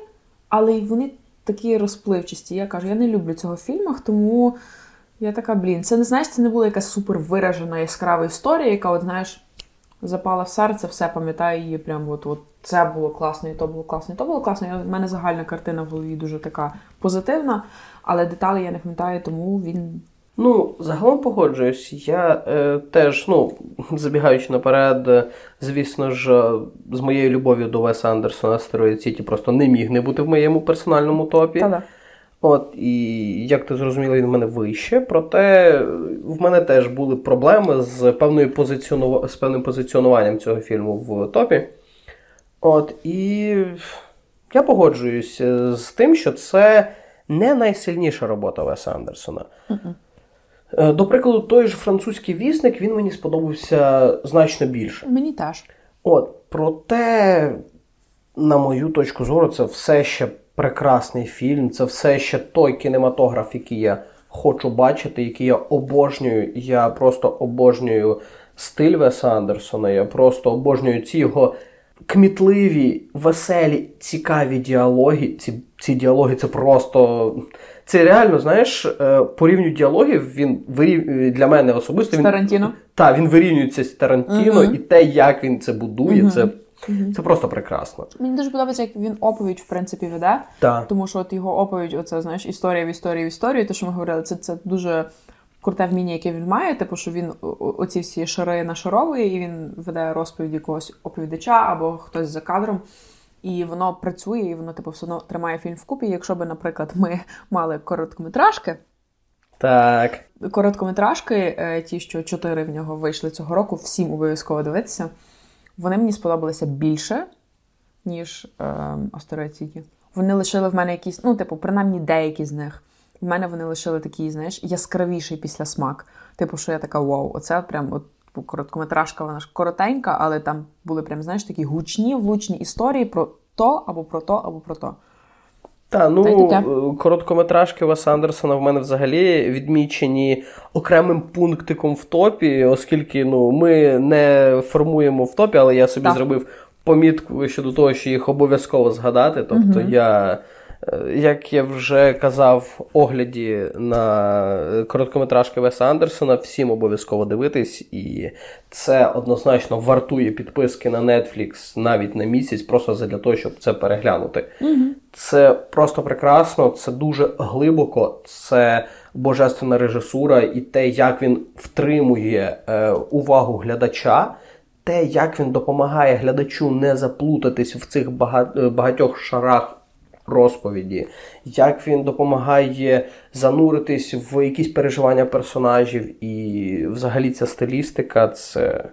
але вони такі розпливчасті. Я кажу, я не люблю цього в фільмах, тому я така, блін, це не знаєш, це не була якась супер виражена яскрава історія, яка, от знаєш, запала в серце, все пам'ятаю її. Прям от, от це було класно, і то було класно, і то було класно. І У мене загальна картина в голові дуже така позитивна, але деталі я не пам'ятаю, тому він Ну, загалом погоджуюсь. Я е, теж, ну, *laughs* забігаючи наперед, е, звісно ж, е, з моєю любов'ю до Веса Андерсона Астероїд Сіті просто не міг не бути в моєму персональному топі. Та-да. От, і як ти зрозуміла, він в мене вище. Проте в мене теж були проблеми з, певною позиціонува... з певним позиціонуванням цього фільму в топі. От, і я погоджуюсь з тим, що це не найсильніша робота Веса Андерсона. Е, До прикладу, той же французький вісник він мені сподобався значно більше. Мені теж. От, проте, на мою точку зору, це все ще прекрасний фільм, це все ще той кінематограф, який я хочу бачити, який я обожнюю. Я просто обожнюю стиль Веса Андерсона, я просто обожнюю ці його кмітливі, веселі, цікаві діалоги. Ці, ці діалоги це просто. Це реально, знаєш, е, по рівню діалогів він вирів... для мене особисто. Він... Тарантіно. Так, він вирівнюється з Тарантіно, Мгм. і те, як він це будує, Мгм. це, це просто прекрасно. Мені дуже подобається, як він оповідь, в принципі, веде. Так. Тому що от його оповідь, оце, знаєш, історія в історії в історії, те, що ми говорили, це, це дуже круте вміння, яке він має, типу, що він оці всі шари нашаровує, і він веде розповідь якогось оповідача або хтось за кадром. І воно працює, і воно типу все одно тримає фільм вкупі. Якщо би, наприклад, ми *laughs* мали короткометражки. Так. Короткометражки, е, ті, що чотири в нього вийшли цього року, всім обов'язково дивитися. Вони мені сподобалися більше, ніж е, Астероїд Вони лишили в мене якісь, ну, типу, принаймні деякі з них. В мене вони лишили такий, знаєш, яскравіший після смак. Типу, що я така вау, оце прям от короткометражка, вона ж коротенька, але там були прям, знаєш, такі гучні, влучні історії про то, або про то, або про то. Та, ну, е, короткометражки Веса Андерсона в мене взагалі відмічені окремим пунктиком в топі, оскільки ну, ми не формуємо в топі, але я собі так. зробив помітку щодо того, що їх обов'язково згадати. Тобто угу. я як я вже казав в огляді на короткометражки Веса Андерсона, всім обов'язково дивитись, і це однозначно вартує підписки на Netflix навіть на місяць, просто для того, щоб це переглянути. Угу. Це просто прекрасно, це дуже глибоко, це божественна режисура, і те, як він втримує е, увагу глядача. Те, як він допомагає глядачу не заплутатись в цих багатьох шарах розповіді, як він допомагає зануритись в якісь переживання персонажів, і взагалі ця стилістика це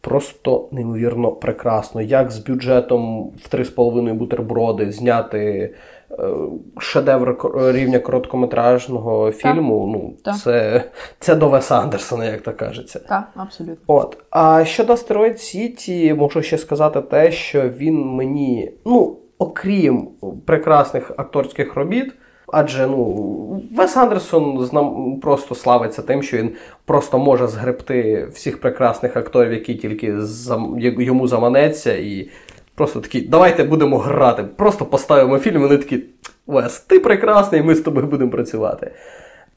просто неймовірно прекрасно. Як з бюджетом в 3,5 бутерброди зняти. Е, шедевр рівня короткометражного фільму, так. ну так. це це до Веса Андерсона, як то кажеться. Так, абсолютно. От. А щодо Астероїд Сіті, можу ще сказати те, що він мені, ну, окрім прекрасних акторських робіт. Адже ну, Вес Андерсон знам, просто славиться тим, що він просто може згребти всіх прекрасних акторів, які тільки зам, йому заманеться, і просто такі, давайте будемо грати. Просто поставимо фільм, і вони такі, Вес, ти прекрасний, ми з тобою будемо працювати.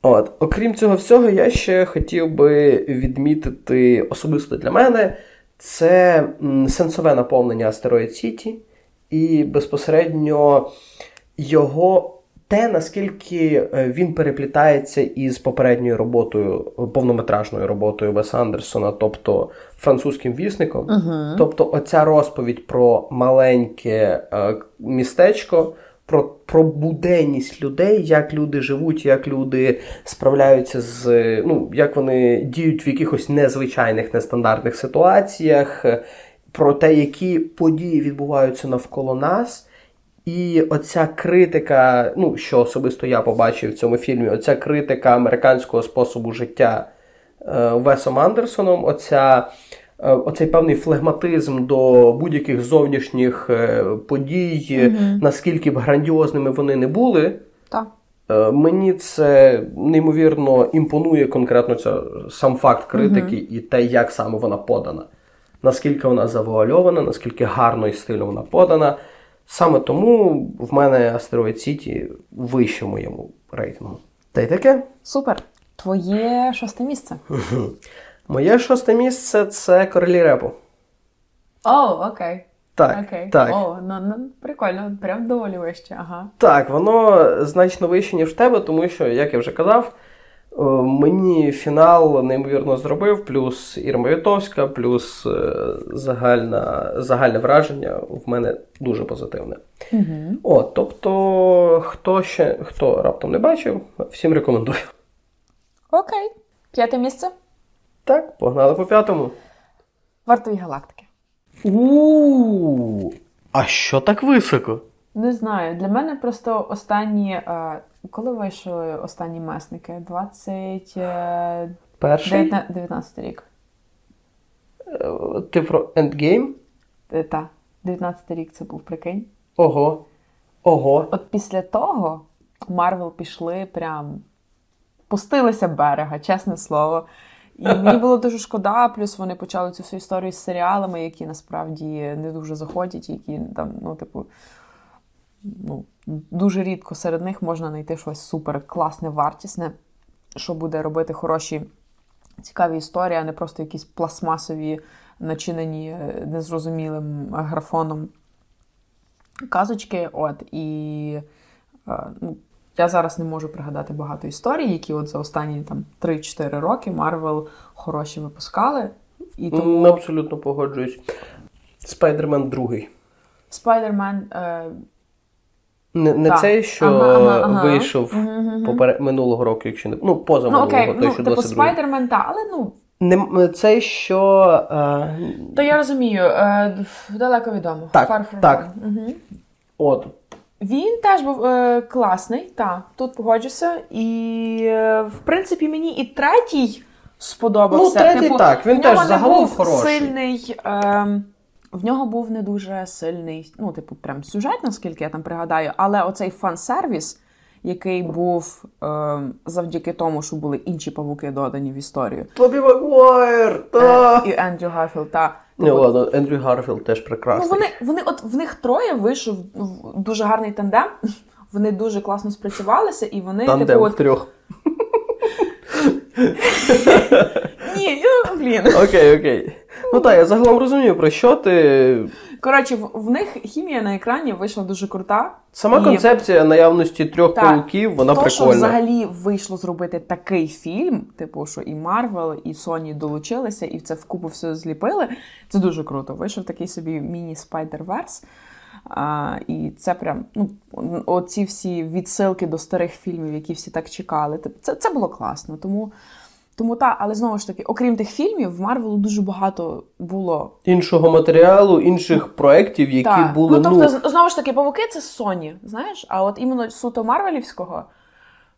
От. Окрім цього всього, я ще хотів би відмітити особисто для мене це сенсове наповнення Астероїд Сіті і безпосередньо його. Те, наскільки е, він переплітається із попередньою роботою, повнометражною роботою Веса Андерсона, тобто французьким вісником, uh-huh. тобто оця розповідь про маленьке е, містечко, про про буденність людей, як люди живуть, як люди справляються з ну, як вони діють в якихось незвичайних нестандартних ситуаціях, про те, які події відбуваються навколо нас. І оця критика, ну, що особисто я побачив в цьому фільмі, оця критика американського способу життя е, Весом Андерсоном, оця, е, оцей певний флегматизм до будь-яких зовнішніх е, подій, угу. наскільки б грандіозними вони не були. Так. Е, мені це неймовірно імпонує конкретно це, сам факт критики угу. і те, як саме вона подана наскільки вона завуальована, наскільки гарно і стильно вона подана. Саме тому в мене Астероїд Сіті вище в моєму рейтингу. Та й таке? Супер. Твоє шосте місце. Моє шосте місце це королі репу. О, окей. Так, okay. так. О, ну, ну, прикольно, прям доволі вище. ага. Так, воно значно вище, ніж в тебе, тому що, як я вже казав, мені фінал неймовірно зробив, плюс Ірма Вітовська, плюс е, загальна, загальне враження в мене дуже позитивне. Угу. О, тобто, хто ще хто раптом не бачив, всім рекомендую. Окей. П'яте місце? Так, погнали по п'ятому. Вартові галактики. У-у-у! А що так високо? Не знаю. Для мене просто останні. Е, коли вийшли останні месники? 20... Е, Перший? 19 рік. Е, ти про Endgame? Так. 19 рік це був прикинь. Ого. Ого. От після того Марвел пішли прям. Пустилися берега, чесне слово. І мені *laughs* було дуже шкода, плюс вони почали цю всю історію з серіалами, які насправді не дуже заходять, які там, ну, типу ну, дуже рідко серед них можна знайти щось супер класне, вартісне, що буде робити хороші, цікаві історії, а не просто якісь пластмасові, начинені е, незрозумілим графоном казочки. От, і е, ну, я зараз не можу пригадати багато історій, які от за останні там 3-4 роки Марвел хороші випускали. І тому... Абсолютно погоджуюсь. Спайдермен другий. Спайдермен. Е... Не не Так. цей, що Ага, ага, ага. вийшов мгм. минулого року, якщо не. Ну, поза Ну окей, той, ну, що типу Спайдермен, так, але ну. Не, цей, що. Е... То я розумію, е, далеко від дому. Так, Far from так. Мгм. От. Він теж був е, класний, так, тут погоджуся. І, е, в принципі, мені і третій сподобався. Ну, третій так, він теж загалом хороший. сильний. Е, в нього був не дуже сильний, ну, типу, прям сюжет, наскільки я там пригадаю, але оцей фан-сервіс, який був е, завдяки тому, що були інші павуки додані в історію. Тобі Магуайр! Та! Е, і Ендрю Гарфілд, та. Не, типу, ладно, Ендрю Гарфілд теж Ну, вони, вони, от в них троє вийшов дуже гарний тандем. *laughs* Вони дуже класно спрацювалися, і вони Тандем типу, в трьох. Ні, ну, блін. Окей, окей. Ну так, я загалом розумію, про що ти. Коротше, в, в них хімія на екрані вийшла дуже крута. Сама І концепція наявності трьох Так. пауків, вона То, що прикольна. взагалі вийшло зробити такий фільм, типу, що і Марвел, і Sony долучилися, і в це вкупу все зліпили. Це дуже круто. Вийшов такий собі міні- Spider-Verse. А, і це прям, ну, оці всі відсилки до старих фільмів, які всі так чекали. Це, це було класно. Тому, тому та, але знову ж таки, окрім тих фільмів, в Марвелу дуже багато було Іншого матеріалу, інших проєктів, які та. були. ну, тобто, ну, знову ж таки, павуки це Sony, знаєш, а от іменно суто Марвелівського,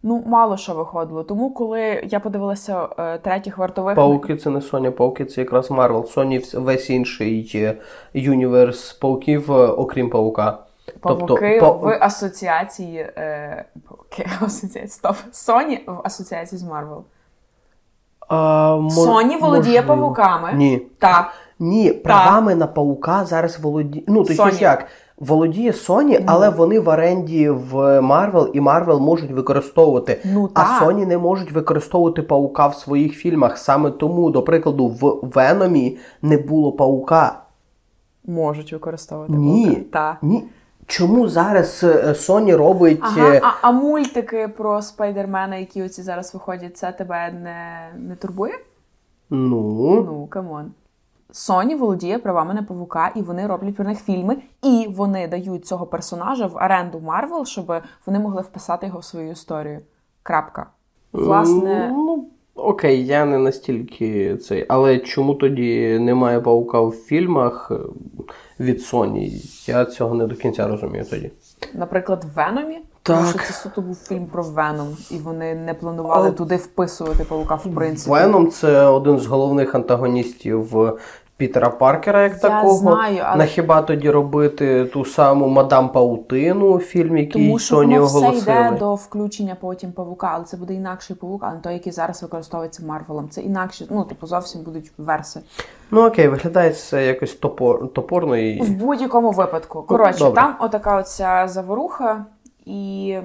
ну, мало що виходило. Тому, коли я подивилася е, третіх вартових. Пауки це не Sony, пауки це якраз. Sony вс- весь інший universe пауків, е, окрім паука. Павуки тобто, па- в асоціації. Е, павуки в асоціації. Стоп. Sony в асоціації з Марвел. Sony володіє можливо. павуками. Ні. Так. Ні, правами на паука зараз володіє. Ну, Sony. як? Володіє Sony, але вони в оренді в Marvel, і Marvel можуть використовувати. Ну, а так. Sony не можуть використовувати паука в своїх фільмах. Саме тому, до прикладу, в Веномі не було паука. Можуть використовувати Ні. павуки. Так. Ні. Чому зараз е, Sony робить. Ага, е, а, а мультики про спайдермена, які оці зараз виходять, це тебе не, не турбує? Ну. Ну, come on. Sony володіє правами на павука, і вони роблять про них фільми, і вони дають цього персонажа в оренду Marvel, щоб вони могли вписати його в свою історію. Крапка. Власне, Ну, окей, я не настільки цей. Але чому тоді немає паука в фільмах е, від Sony? Я цього не до кінця розумію тоді. наприклад, в Веномі, Так. тому що це суто був фільм про Веном, і вони не планували О. туди вписувати павука в принципі. Веном це один з головних антагоністів Пітера Паркера, як Я такого. знаю, але- На хіба тоді робити ту саму Мадам Паутину, фільм, який Тому що Sony воно все йде до включення потім павука, але це буде інакший павук, а не той, який зараз використовується Марвелом. Це інакше, ну типу зовсім будуть верси. Ну окей, виглядає це якось топор, топорно і. В будь-якому випадку. Коротше, добре. там отака оця заворуха, і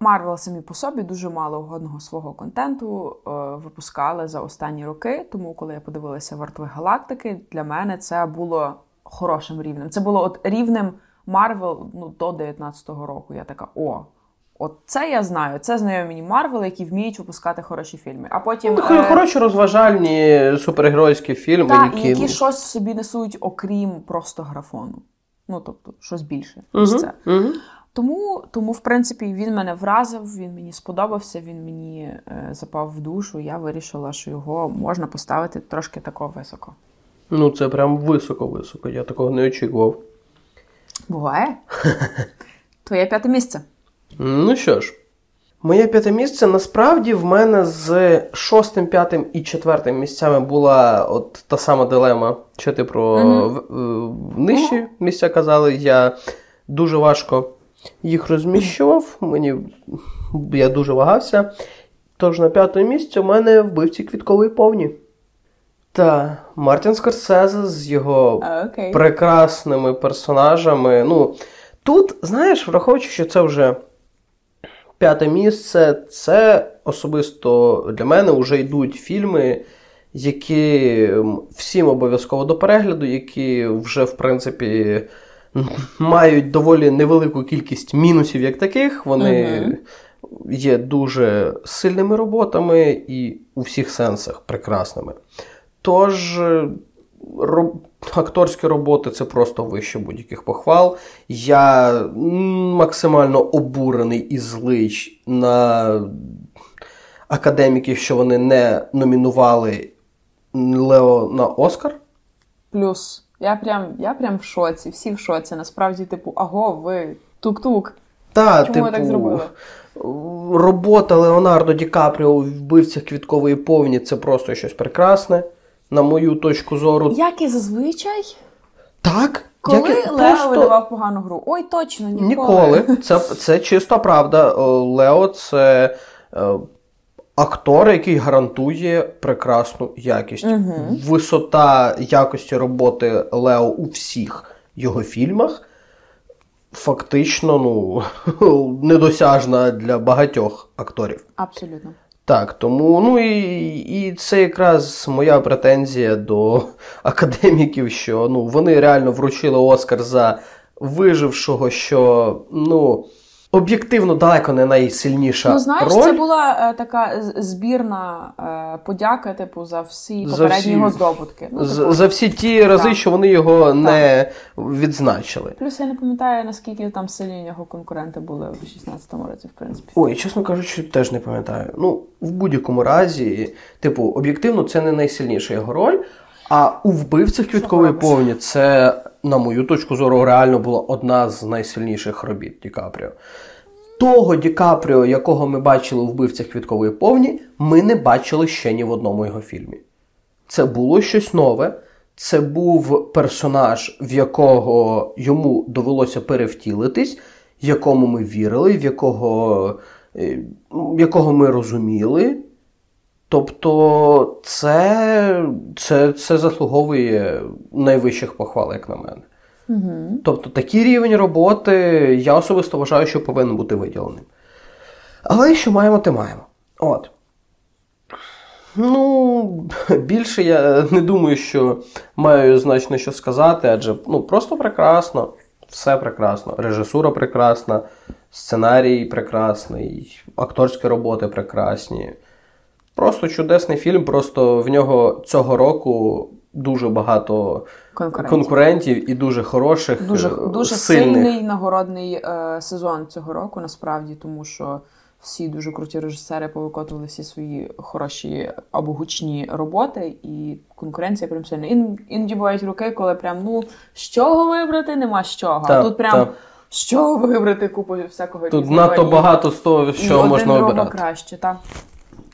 Марвел самі по собі дуже мало годного свого контенту е, випускали за останні роки. Тому, коли я подивилася вартові галактики, для мене це було хорошим рівнем. Це було от рівнем Марвел ну, до 19-го року. Я така, о. От це я знаю. Це знайомі Марвел, які вміють випускати хороші фільми. А потім Ну, е, Хороші розважальні супергеройські фільми, та, які. які щось в собі несуть, окрім просто графону. Ну тобто, щось більше Мгм, це. мгм. Тому, тому, в принципі, він мене вразив, він мені сподобався, він мені е, запав в душу. Я вирішила, що його можна поставити трошки тако високо. Ну, це прям високо-високо. Я такого не очікував. Буває? *laughs* Твоє п'яте місце. Ну що ж, моє п'яте місце насправді в мене з шостим, п'ятим і четвертим місцями була от та сама дилема, що ти про е, нижчі місця казали. Я дуже важко їх розміщував. Мені я дуже вагався. Тож на п'ятому місці у мене вбивці квіткової повні. Та Мартін Скорсезе з його Окей. прекрасними персонажами. Ну, тут, знаєш, враховуючи, що це вже п'яте місце, це особисто для мене вже йдуть фільми, які всім обов'язково до перегляду, які вже, в принципі, мають доволі невелику кількість мінусів як таких. Вони Мгм. є дуже сильними роботами і у всіх сенсах прекрасними. Тож, е, ро- акторські роботи це просто вище будь-яких похвал. Я максимально обурений і злий на академіків, що вони не номінували Лео на Оскар. Плюс, я прям я прям в шоці, всі в шоці. Насправді, типу, аго, ви тук-тук. Та, Чому типу, ви так зробили? Робота Леонардо Ді Капріо у вбивцях квіткової повні це просто щось прекрасне, на мою точку зору. Як і зазвичай, Так. коли як Лео просто... видавав погану гру. Ой, точно, ніколи. Ніколи. Це, це чиста правда. Е, Лео це е, актор, який гарантує прекрасну якість. Висота якості роботи Лео у всіх його фільмах фактично ну, *laughs* недосяжна для багатьох акторів. Абсолютно. Так, тому ну і, і це якраз моя претензія до *laughs* академіків, що ну, вони реально вручили Оскар за вижившого, що ну, об'єктивно далеко не найсильніша Ну, знаєш, роль. це була е, така збірна е, подяка, типу, за всі За попередні всі- його здобутки. Ну, типу, За всі ті рази, Так. що вони його не відзначили. Плюс я не пам'ятаю, наскільки там сильні його конкуренти були в 16-му році, в принципі. Ой, чесно кажучи, теж не пам'ятаю. Ну, в будь-якому разі, типу, об'єктивно, це не найсильніша його роль. А у вбивцях квіткової повні це, на мою точку зору, реально була одна з найсильніших робіт Ді Капріо. Того Ді Капріо, якого ми бачили у вбивцях квіткової повні, ми не бачили ще ні в одному його фільмі. Це було щось нове. Це був персонаж, в якого йому довелося перевтілитись, якому ми вірили, в якого, е, якого ми розуміли. Тобто, це, це, це заслуговує найвищих похвал, як на мене. Угу. Тобто такий рівень роботи я особисто вважаю, що повинен бути виділеним. Але що маємо, те маємо. От. Ну, *laughs* більше я не думаю, що маю значно що сказати, адже ну, просто прекрасно. Все прекрасно. Режисура прекрасна, сценарій прекрасний, акторські роботи прекрасні. Просто чудесний фільм, просто в нього цього року дуже багато Конкурентів. конкурентів і дуже хороших, Дуже, е, дуже сильних. сильний нагородний е, сезон цього року, насправді, тому що всі дуже круті режисери повиконували всі свої хороші або гучні роботи, і конкуренція прям сильна. Ін, іноді бувають роки, коли прям ну з чого вибрати, нема з чого. Та, а тут прям та. з чого вибрати купу всякого Тут надто багато з того, що один можна другого обирати. краще. Та.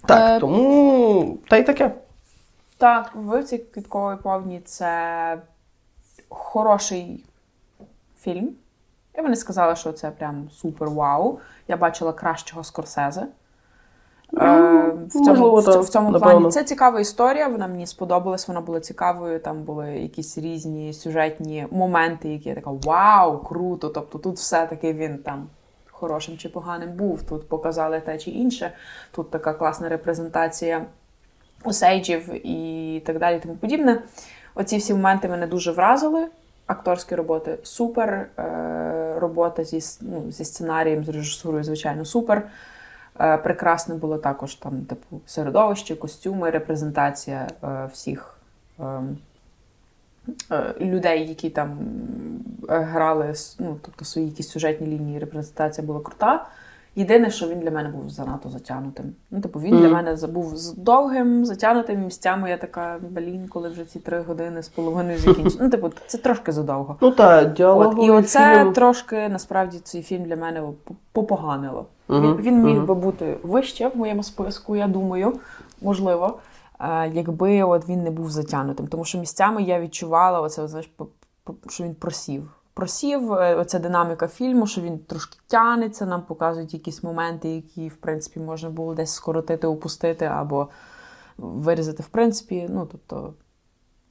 Так, Е, тому та й таке. Так, вбивці квіткової повні це хороший фільм. Я би не сказала, що це прям супер вау. Я бачила кращого Скорсезе. Е, в цьому, можливо, в, так, в цьому напевно. плані це цікава історія. Вона мені сподобалась, вона була цікавою. Там були якісь різні сюжетні моменти, які я така вау, круто. Тобто тут все-таки він там хорошим чи поганим був. Тут показали те чи інше. Тут така класна репрезентація осейджів і так далі, тому подібне. Оці всі моменти мене дуже вразили. Акторські роботи супер. Е, робота зі, ну, зі сценарієм, з режисурою, звичайно, супер. Е, прекрасне було також там, типу, середовище, костюми, репрезентація е, всіх ем, людей, які там е, грали, ну, тобто свої якісь сюжетні лінії, репрезентація була крута. Єдине, що він для мене був занадто затягнутим. Ну, типу, він для мене був з довгим, затягнутим місцями. Я така, блін, коли вже ці три години з половиною закінчу. Ну, типу, це трошки задовго. Ну так, От, і оце фільм. трошки насправді цей фільм для мене попоганило. Мгм, Він, він міг мгм. би бути вище в моєму списку, я думаю, можливо, е, якби от він не був затягнутим. Тому що місцями я відчувала оце, знаєш, що він просів. Просів, е, оця динаміка фільму, що він трошки тянеться, нам показують якісь моменти, які, в принципі, можна було десь скоротити, опустити або вирізати, в принципі. Ну, тобто,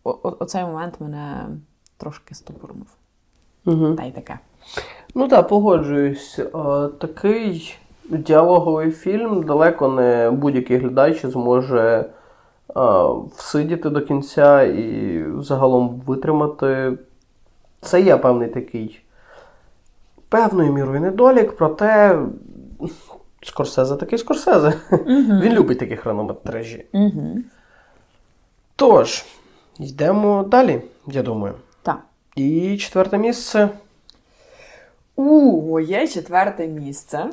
о- оцей момент мене трошки стопорнув. Мгм. Та й таке. Ну так, погоджуюсь. Е, Такий діалоговий фільм далеко не будь-який глядач зможе всидіти до кінця і загалом витримати. Це є певний такий певною мірою недолік, проте Скорсезе такий Скорсезе. Він любить такі хронометражі. Угу. Тож, йдемо далі. я думаю. Так. І четверте місце. У, моє четверте місце.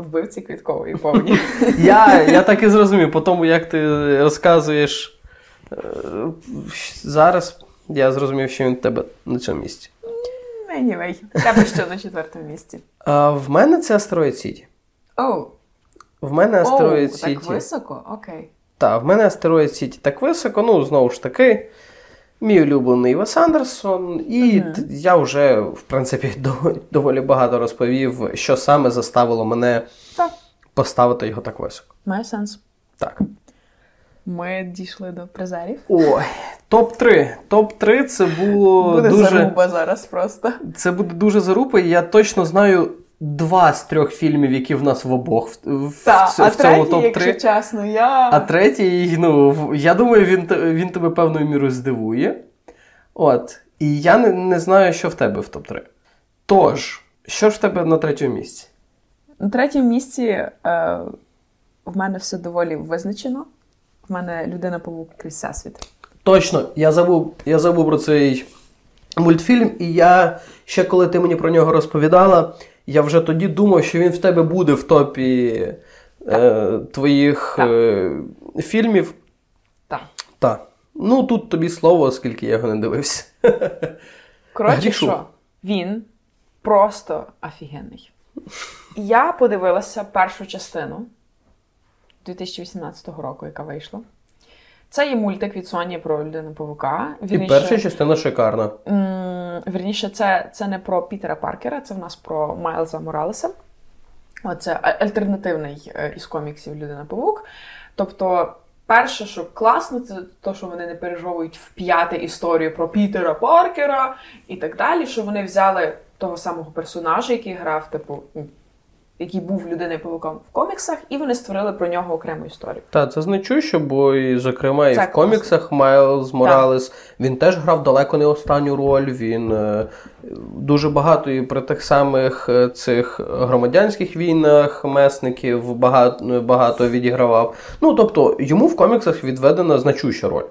Вбивці квіткової повні. *laughs* Я я так і зрозумів, по тому, як ти розказуєш е, зараз, я зрозумів, що він в тебе на цьому місці. Anyway, тебе що на четвертому місці? А В мене це Астероїд Сіті. Оу. В мене Астероїд Сіті. Так високо? Окей. Так, в мене Астероїд Сіті так високо, ну, знову ж таки, мій улюблений Вес Андерсон, і mm-hmm. я вже, в принципі, *laughs* доволі багато розповів, що саме заставило мене так. поставити його так високо. Має сенс. Так. Ми дійшли до призерів. Ой, топ-3. Топ-3 це було. Буде дуже... заруба зараз просто. Це буде дуже заруба, і я точно знаю два з трьох фільмів, які в нас в обох в, Та, в, а в цьому третій, топ-3. якщо чесно, я. А третій, ну, я думаю, він він тебе певною мірою здивує. От. І я не, не знаю, що в тебе в топ-3. Тож, що ж в тебе на третьому місці? На третьому місці е, в мене все доволі визначено. В мене людина павук крізь всесвіт. Точно, я забув, я забув про цей мультфільм, і я ще коли ти мені про нього розповідала, я вже тоді думав, що він в тебе буде в топі е, твоїх так. Е, фільмів. Так. Так. Ну, тут тобі слово, оскільки я його не дивився. *laughs* Коротше, що він просто офігенний. Я подивилася першу частину 2018 року, яка вийшла. Це є мультик від Sony про людину павука. І перша частина шикарна. Вірніше, це це не про Пітера Паркера, це в нас про Майлза Моралеса. Це альтернативний е, із коміксів Людина Павук. Тобто, перше, що класно, це те, що вони не пережовують в п'яте історію про Пітера Паркера і так далі. Що вони взяли того самого персонажа, який грав, типу, який був людиною павуком в коміксах, і вони створили про нього окрему історію. Так, це значуще, бо і, зокрема, і це в коміксах Майлз Моралес так. він теж грав далеко не останню роль. Він е, дуже багато і при тих самих е, цих громадянських війнах месників багато багато відігравав. Ну тобто йому в коміксах відведена значуща роль.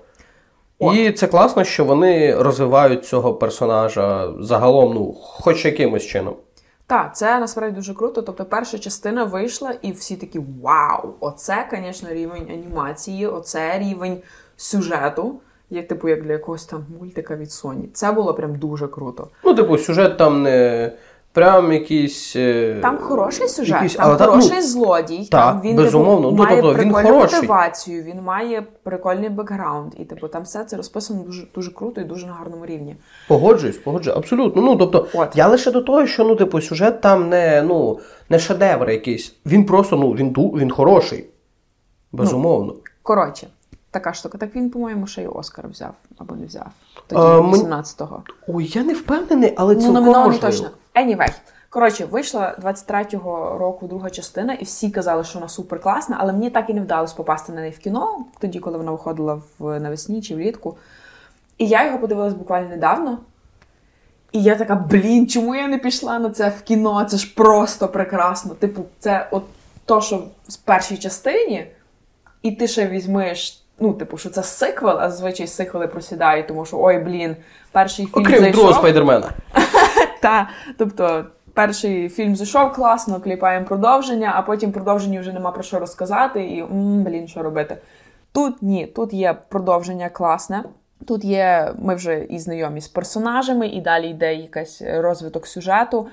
От. І це класно, що вони розвивають цього персонажа загалом, ну, хоч якимось чином. Так, це насправді дуже круто. Тобто, перша частина вийшла, і всі такі вау! Оце, звісно, рівень анімації, оце рівень сюжету. Як типу, як для якогось там мультика від Sony. Це було прям дуже круто. Ну, типу, сюжет там не прям якийсь. Е, там хороший сюжет, якийсь, там але, хороший ну, злодій. Так, там він безумовно. Типу, ну, має тобто, прикольну він хороший. мотивацію, він має прикольний бекграунд. І типу там все це розписано дуже дуже круто і дуже на гарному рівні. Погоджуюсь, погоджуюсь, абсолютно. Ну тобто, От. я лише до того, що ну, типу, сюжет там не ну, не шедевр якийсь. Він просто ну, він він хороший. Безумовно. Ну, коротше. Така штука. Так він, по-моєму, ще й Оскар взяв або не взяв. Тоді 18-го. Ой, я не впевнений, але ну, цілком можливо. точно. Anyway. Коротше, вийшла 23-го року друга частина, і всі казали, що вона супер класна, але мені так і не вдалося попасти на неї в кіно, тоді, коли вона виходила в навесні чи влітку. І я його подивилась буквально недавно. І я така, блін, чому я не пішла на це в кіно? Це ж просто прекрасно. Типу, це от то, що в першій частині, і ти ще візьмеш. Ну, типу, що це сиквел, а зазвичай сиквели просідають, тому що ой, блін, перший фільм Окрім зайшов. другого спайдермена. *laughs* Та, тобто, перший фільм зайшов класно, кліпаємо продовження, а потім продовження вже нема про що розказати, і м, блін, що робити. Тут ні, тут є продовження класне. Тут є, ми вже і знайомі з персонажами, і далі йде якийсь розвиток сюжету.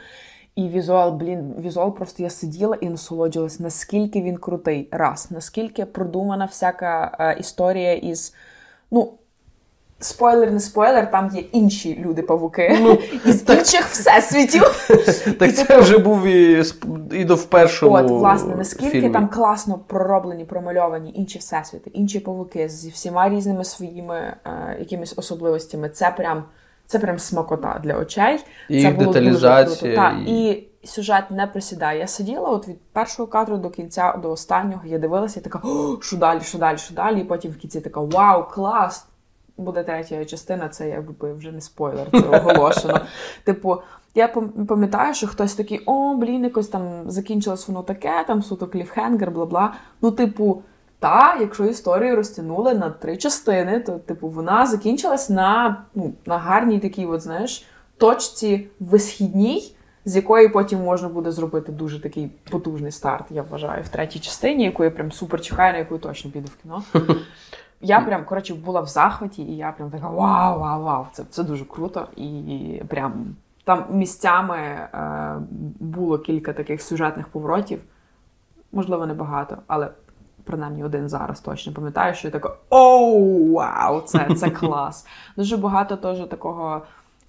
І візуал, блін, візуал просто я сиділа і насолоджувалась, наскільки він крутий. Раз, наскільки продумана всяка е, історія із. ну, Спойлер, не спойлер, там є інші люди-павуки ну, *laughs* із так... інших всесвітів. *laughs* Так це типу вже був і і до в От, власне, наскільки фільмі. там класно пророблені, промальовані інші всесвіти, інші павуки зі всіма різними своїми е, якимись особливостями. Це прям це прям смакота для очей. І це було деталізація. Дуже круто. І... і сюжет не присідає. Я сиділа от від першого кадру до кінця, до останнього, я дивилася і така, що далі, що далі, що далі. І потім в кінці така Вау, клас! буде третя частина, це якби вже не спойлер, це *laughs* оголошено. Типу, я пам'ятаю, що хтось такий, о, блін, якось там закінчилось воно таке, там суто кліфхенгер, бла бла. Ну, типу, Та, якщо історію розтягнули на три частини, то типу вона закінчилась на ну, на гарній такій, от, знаєш, точці висхідній, з якої потім можна буде зробити дуже такий потужний старт, я вважаю, в третій частині, яку я прям супер чекаю, на яку я точно піду в кіно. *laughs* Я прям коротше була в захваті, і я прям така вау, вау, вау! Це це дуже круто. І прям там місцями е, було кілька таких сюжетних поворотів. Можливо, не багато, але принаймні один зараз точно пам'ятаю, що я така оу, вау! Це це *laughs* клас. Дуже багато теж такого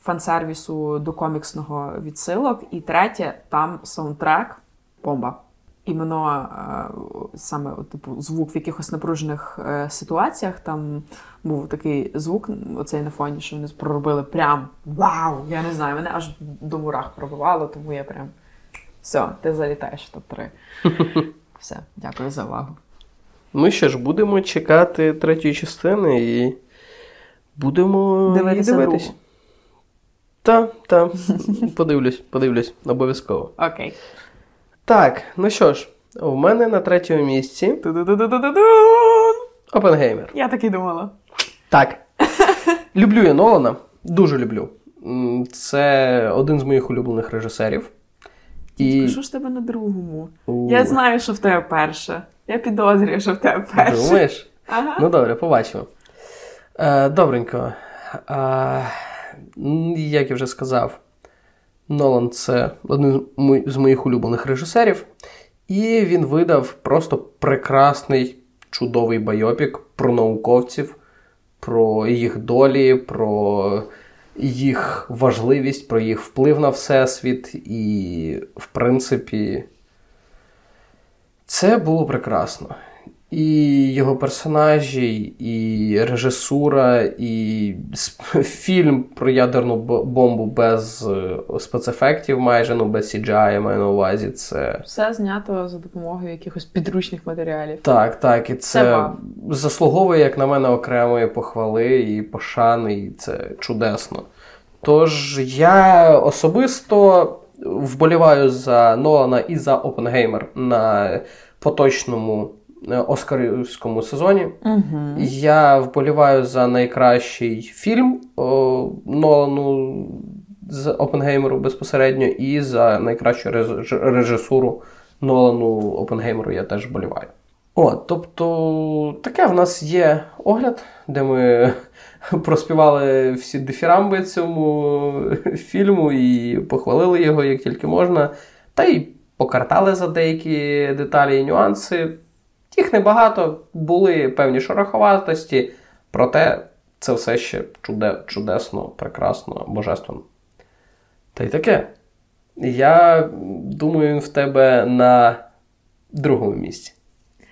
фан-сервісу до коміксного відсилок. І третє, там саундтрек бомба. Іменно е, саме типу звук в якихось напружених е, ситуаціях. Там був такий звук, оцей на фоні, що вони проробили прям вау! Я не знаю, мене аж до мурах пробивало, тому я прям все, ти залітаєш в топ-3. *laughs* Все, дякую за увагу. Ну що ж, будемо чекати третьої частини і будемо дивитися. дивитись. Так, так. *laughs* Подивлюсь, подивлюсь, обов'язково. Окей. Так, ну що ж, у мене на третьому місці. Опенгеймер. Я так і думала. Так. *laughs* Люблю я Нолана. Дуже люблю. Це один з моїх улюблених режисерів. І... Що ж тебе на другому? Я знаю, що в тебе перше. Я підозрюю, що в тебе перше. Думаєш? Ага. Ну добре, побачимо. Е, Добренько. Е, як я вже сказав, Нолан це один з моїх улюблених режисерів. І він видав просто прекрасний, чудовий байопік про науковців, про їх долі, про їх важливість, про їх вплив на Всесвіт. І, в принципі, це було прекрасно. І його персонажі, і режисура, і *laughs* фільм про ядерну бомбу без е, спецефектів, майже ну без CGI, я маю на увазі. Це все знято за допомогою якихось підручних матеріалів. Так, так, і це, це заслуговує, як на мене, окремої похвали і пошани, і це чудесно. Тож я особисто вболіваю за Нолана і за Опенгеймер на поточному. Е, Оскарівському сезоні. Угу. Я вболіваю за найкращий фільм о, Нолану з Опенгеймеру безпосередньо, і за найкращу режисуру Нолану Опенгеймеру я теж вболіваю. О, тобто, таке в нас є огляд, де ми *laughs* проспівали всі дифірамби цьому *laughs* фільму і похвалили його як тільки можна, та й покартали за деякі деталі і нюанси. Їх небагато, були певні шороховатості, проте це все ще чуде, чудесно, прекрасно, божественно. Та й таке. Я думаю, в тебе на другому місці.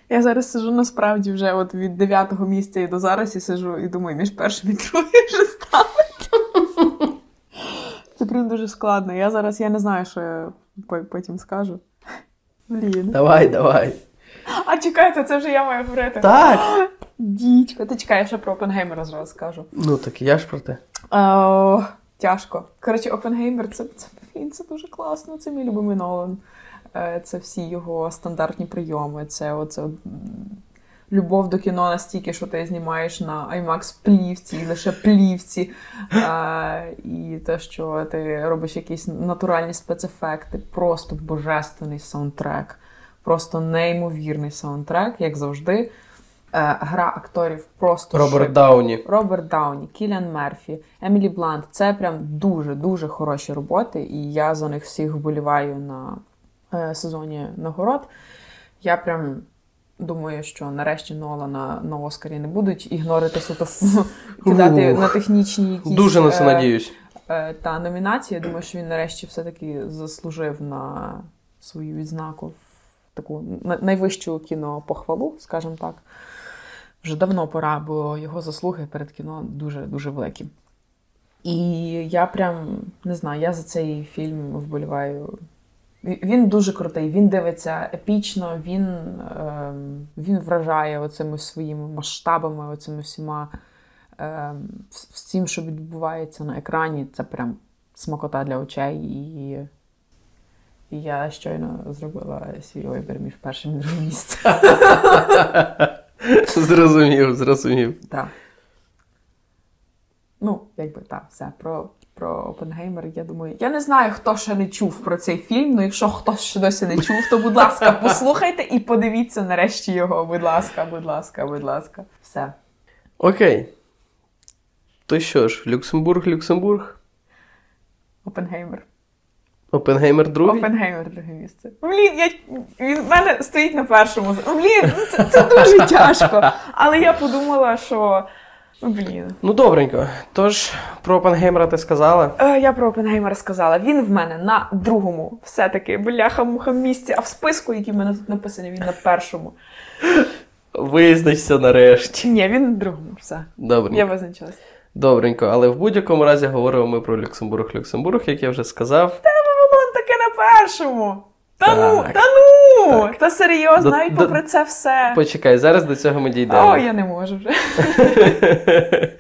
Я зараз сижу насправді вже от від дев'ятого місця і до зараз і сижу і думаю, між першим і другим вже ставити. Це прям дуже складно. Я зараз я не знаю, що я потім скажу. Блін. Давай, давай. А чекайте, це вже я маю говорити. Так. Дідько, ти чекаєш, що про Опенгеймера зразу скажу. Ну так я ж про те. О, Тяжко. Коротше, Опенгеймер це це, це дуже класно, це мій любимий Нолан. Е, це всі його стандартні прийоми. Це оце любов до кіно настільки, що ти знімаєш на IMAX плівці, і лише плівці. А, І те, що ти робиш якісь натуральні спецефекти, просто божественний саундтрек просто неймовірний саундтрек, як завжди. Е, гра акторів просто Роберт шик. Дауні. Роберт Дауні, Кіліан Мерфі, Емілі Блант. Це прям дуже-дуже хороші роботи, і я за них всіх вболіваю на е, сезоні нагород. Я прям думаю, що нарешті Нолана на Оскарі не будуть ігнорити суто кидати на технічні якісь... Дуже на це е, надіюсь. Е, та номінації. Я думаю, що він нарешті все-таки заслужив на свою відзнаку таку найвищу кінопохвалу, скажімо так. Вже давно пора, бо його заслуги перед кіно дуже-дуже великі. І я прям не знаю, я за цей фільм вболіваю. Він дуже крутий, він дивиться епічно, він е, він вражає оцими своїми масштабами, оцими всіма е, всім, що відбувається на екрані. Це прям смакота для очей. І я щойно зробила свій вибір між першим і другим місцем. *laughs* Зрозумів, зрозумів. Так. Ну, якби так, все. Про про Опенгеймер, я думаю. Я не знаю, хто ще не чув про цей фільм. Ну, якщо хтось ще досі не чув, то будь ласка, *laughs* послухайте і подивіться нарешті його. Будь ласка, будь ласка, будь ласка. Все. Окей. То що ж, Люксембург, Люксембург? Опенгеймер. Опенгеймер другий? Опенгеймер друге місце. Блін, я, він в мене стоїть на першому. Блін, це, це дуже *laughs* тяжко. Але я подумала, що. Блін. Ну, добренько. Тож, про Опенгеймера ти сказала? Е, я про Опенгеймера сказала. Він в мене на другому все-таки бляха-муха місці, а в списку, який в мене тут написаний, він на першому. Визначся нарешті. Ні, він на другому. Все. Добренько. Я визначилась. Добренько, але в будь-якому разі говоримо ми про Люксембург. Люксембург, як я вже сказав. Та воно таке на першому. Та ну, та ну! Так. Та серйозно, До- навіть до- попри це все. Почекай, зараз до цього ми дійдемо. О, я не можу вже. *laughs*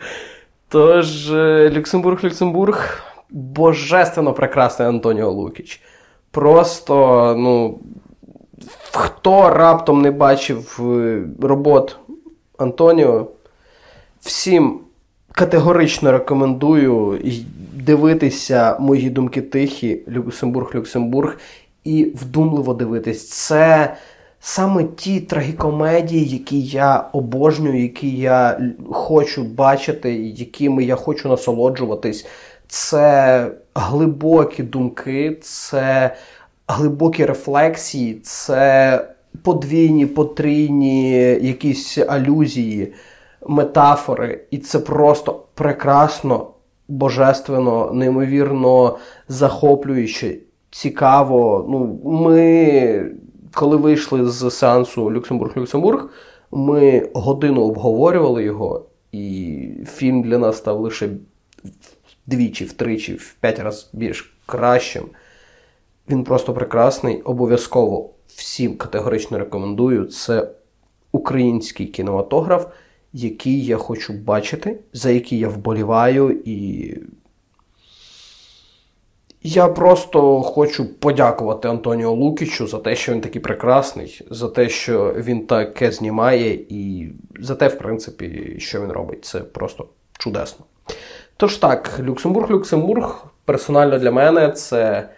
Тож, е, Люксембург, Люксембург, божественно прекрасний Антоніо Лукіч. Просто, ну, хто раптом не бачив е, робот Антоніо, всім категорично рекомендую дивитися мої думки тихі, Люксембург, Люксембург, і вдумливо дивитись. Це саме ті трагікомедії, які я обожнюю, які я хочу бачити, якими я хочу насолоджуватись. Це глибокі думки, це глибокі рефлексії, це подвійні, потрійні якісь алюзії, метафори. І це просто прекрасно, божественно, неймовірно захоплююче, цікаво. Ну, ми, коли вийшли з сеансу Люксембург-Люксембург, ми годину обговорювали його, і фільм для нас став лише вдвічі, втричі, в п'ять разів більш кращим. Він просто прекрасний. Обов'язково всім категорично рекомендую. Це український кінематограф, який я хочу бачити, за який я вболіваю, і я просто хочу подякувати Антоніо Лукічу за те, що він такий прекрасний, за те, що він таке знімає, і за те, в принципі, що він робить. Це просто чудесно. Тож так, Люксембург, Люксембург, персонально для мене це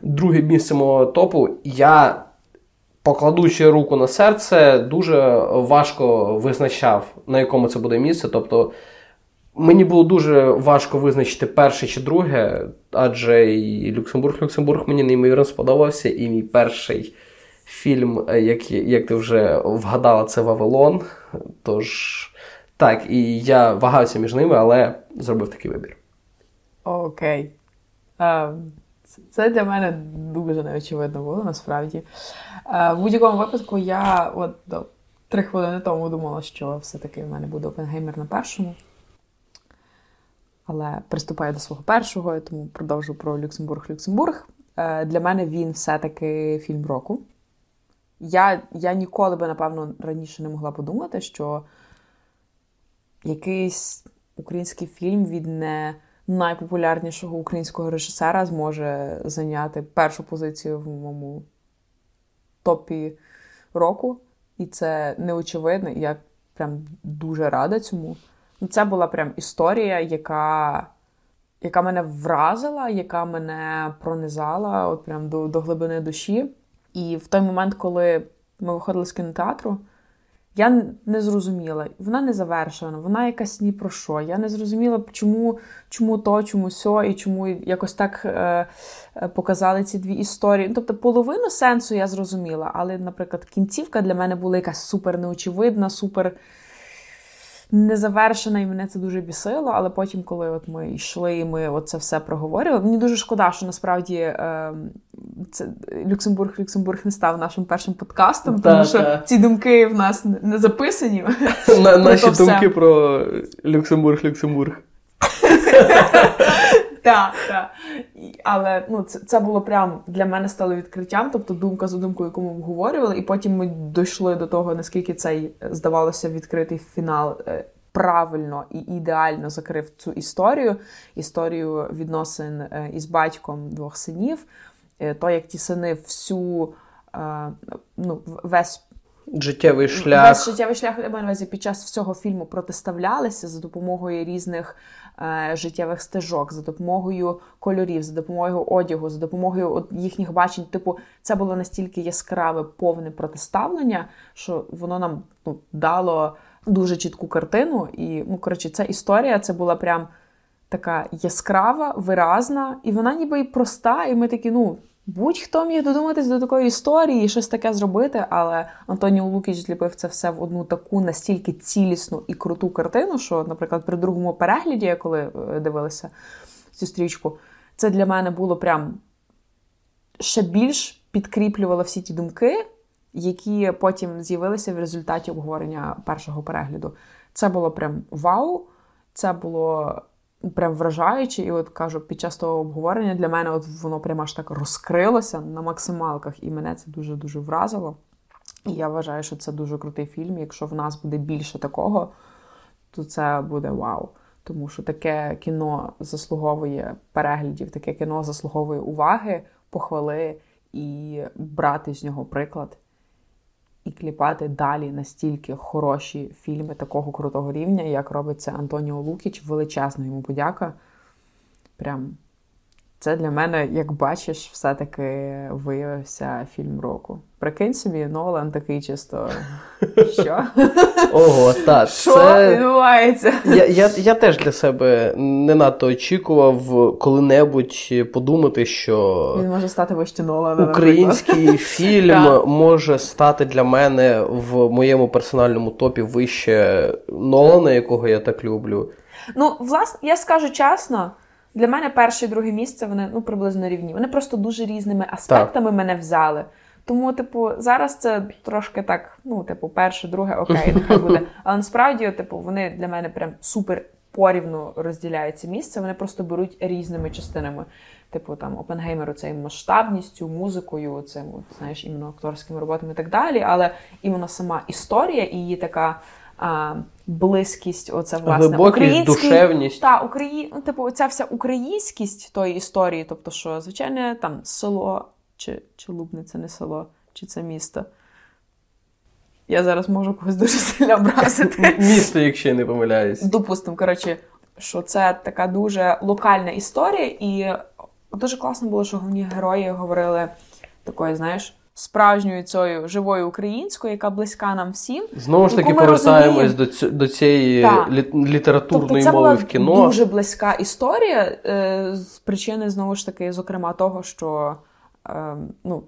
друге місце мого топу. Я, покладучи руку на серце, дуже важко визначав, на якому це буде місце. Тобто, мені було дуже важко визначити перше чи друге, адже і Люксембург, Люксембург мені неймовірно сподобався, і мій перший фільм, е, як, як ти вже вгадала, це Вавилон. Тож. Так, і я вагався між ними, але зробив такий вибір. Окей. Е, це- Це для мене дуже неочевидно було, насправді. Е, В будь-якому випадку я от до три хвилини тому думала, що все-таки в мене буде Опенгеймер на першому. Але приступаю до свого першого, тому продовжу про Люксембург-Люксембург. Е, Для мене він все-таки фільм року. Я, я ніколи би, напевно, раніше не могла подумати, що якийсь український фільм від не найпопулярнішого українського режисера зможе зайняти першу позицію в моєму топі року. І це неочевидно. І я прям дуже рада цьому. Ну, Це була прям історія, яка, яка мене вразила, яка мене пронизала от прям до, до глибини душі. І в той момент, коли ми виходили з кінотеатру, я не зрозуміла. Вона не завершена, вона якась ні про що. Я не зрозуміла, чому, чому то, чому сьо, і чому якось так е, е, показали ці дві історії. Ну, Тобто, половину сенсу я зрозуміла, але, наприклад, кінцівка для мене була якась супер неочевидна, супер незавершена, і мене це дуже бісило. Але потім, коли от ми йшли і ми це все проговорювали, мені дуже шкода, що насправді е, це Люксембург Люксембург не став нашим першим подкастом, Та, тому що та. ці думки в нас не- не записані. *laughs* Ну, наші думки про Люксембург, Люксембург. *laughs* Так, так. Але ну, це, це було прям для мене стало відкриттям, тобто думка за думкою, яку ми обговорювали, і потім ми дійшли до того, наскільки цей, е, здавалося, відкритий фінал е, правильно і ідеально закрив цю історію, історію відносин е, із батьком двох синів, то, як ті сини всю ну, весь життєвий шлях. Весь життєвий шлях я маю на увазі під час всього фільму протиставлялися за допомогою різних життєвих стежок, за допомогою кольорів, за допомогою одягу, за допомогою їхніх бачень. Типу, це було настільки яскраве, повне протиставлення, що воно нам ну, дало дуже чітку картину. І, ну, коротше, ця історія це була прям така яскрава, виразна, і вона ніби й проста, і ми такі, ну. Будь-хто міг додуматись до такої історії і щось таке зробити, але Антоніо Лукіч зліпив це все в одну таку настільки цілісну і круту картину, що, наприклад, при другому перегляді, я коли е, дивилася цю стрічку, це для мене було прям ще більш підкріплювало всі ті думки, які потім з'явилися в результаті обговорення першого перегляду. Це було прям вау, це було прям вражаюче. І от кажу, під час того обговорення для мене от воно прям аж так розкрилося на максималках, і мене це дуже-дуже вразило. І я вважаю, що це дуже крутий фільм. Якщо в нас буде більше такого, то це буде вау. Тому що таке кіно заслуговує переглядів, таке кіно заслуговує уваги, похвали і брати з нього приклад і кліпати далі настільки хороші фільми такого крутого рівня, як робить це Антоніо Лукіч. Величезна йому подяка. Прям це для мене, як бачиш, все-таки виявився фільм року. Прикинь собі, Нолан такий чисто. *laughs* Що? Ого, так. *laughs* Що це... відбувається? Я я, я теж для себе не надто очікував коли-небудь подумати, що він може стати вище Нолана. Український *laughs* фільм може стати для мене в моєму персональному топі вище Нолана, якого я так люблю. Ну, власне, я скажу чесно. Для мене перше і друге місце вони ну приблизно рівні. Вони просто дуже різними аспектами так. мене взяли. Тому, типу, зараз це трошки так, ну, типу, перше, друге, окей, нехай буде. *laughs* Але насправді, типу, вони для мене прям супер порівну розділяють це місце. Вони просто беруть різними частинами. Типу, там Опенгеймеру це масштабністю, музикою, цим, знаєш, іменно акторськими роботами і так далі. Але іменно сама історія і її така а, близькість, оце власне Глибокість, душевність. Та, Украї... ну, типу, оця вся українськість тої історії, тобто, що, звичайне, там село чи, чи Лубне це не село, чи це місто. Я зараз можу когось дуже сильно образити. *laughs* Місто, якщо я не помиляюсь. Допустимо, коротше, що це така дуже локальна історія, і дуже класно було, що головні герої говорили такою, знаєш справжньою цією живою українською, яка близька нам всим. Знову ж таки, повертаємось до ць... до цієї лі... літературної тобто, мови в кіно. Це дуже близька історія е, з причини, знову ж таки, зокрема, того, що е, ну.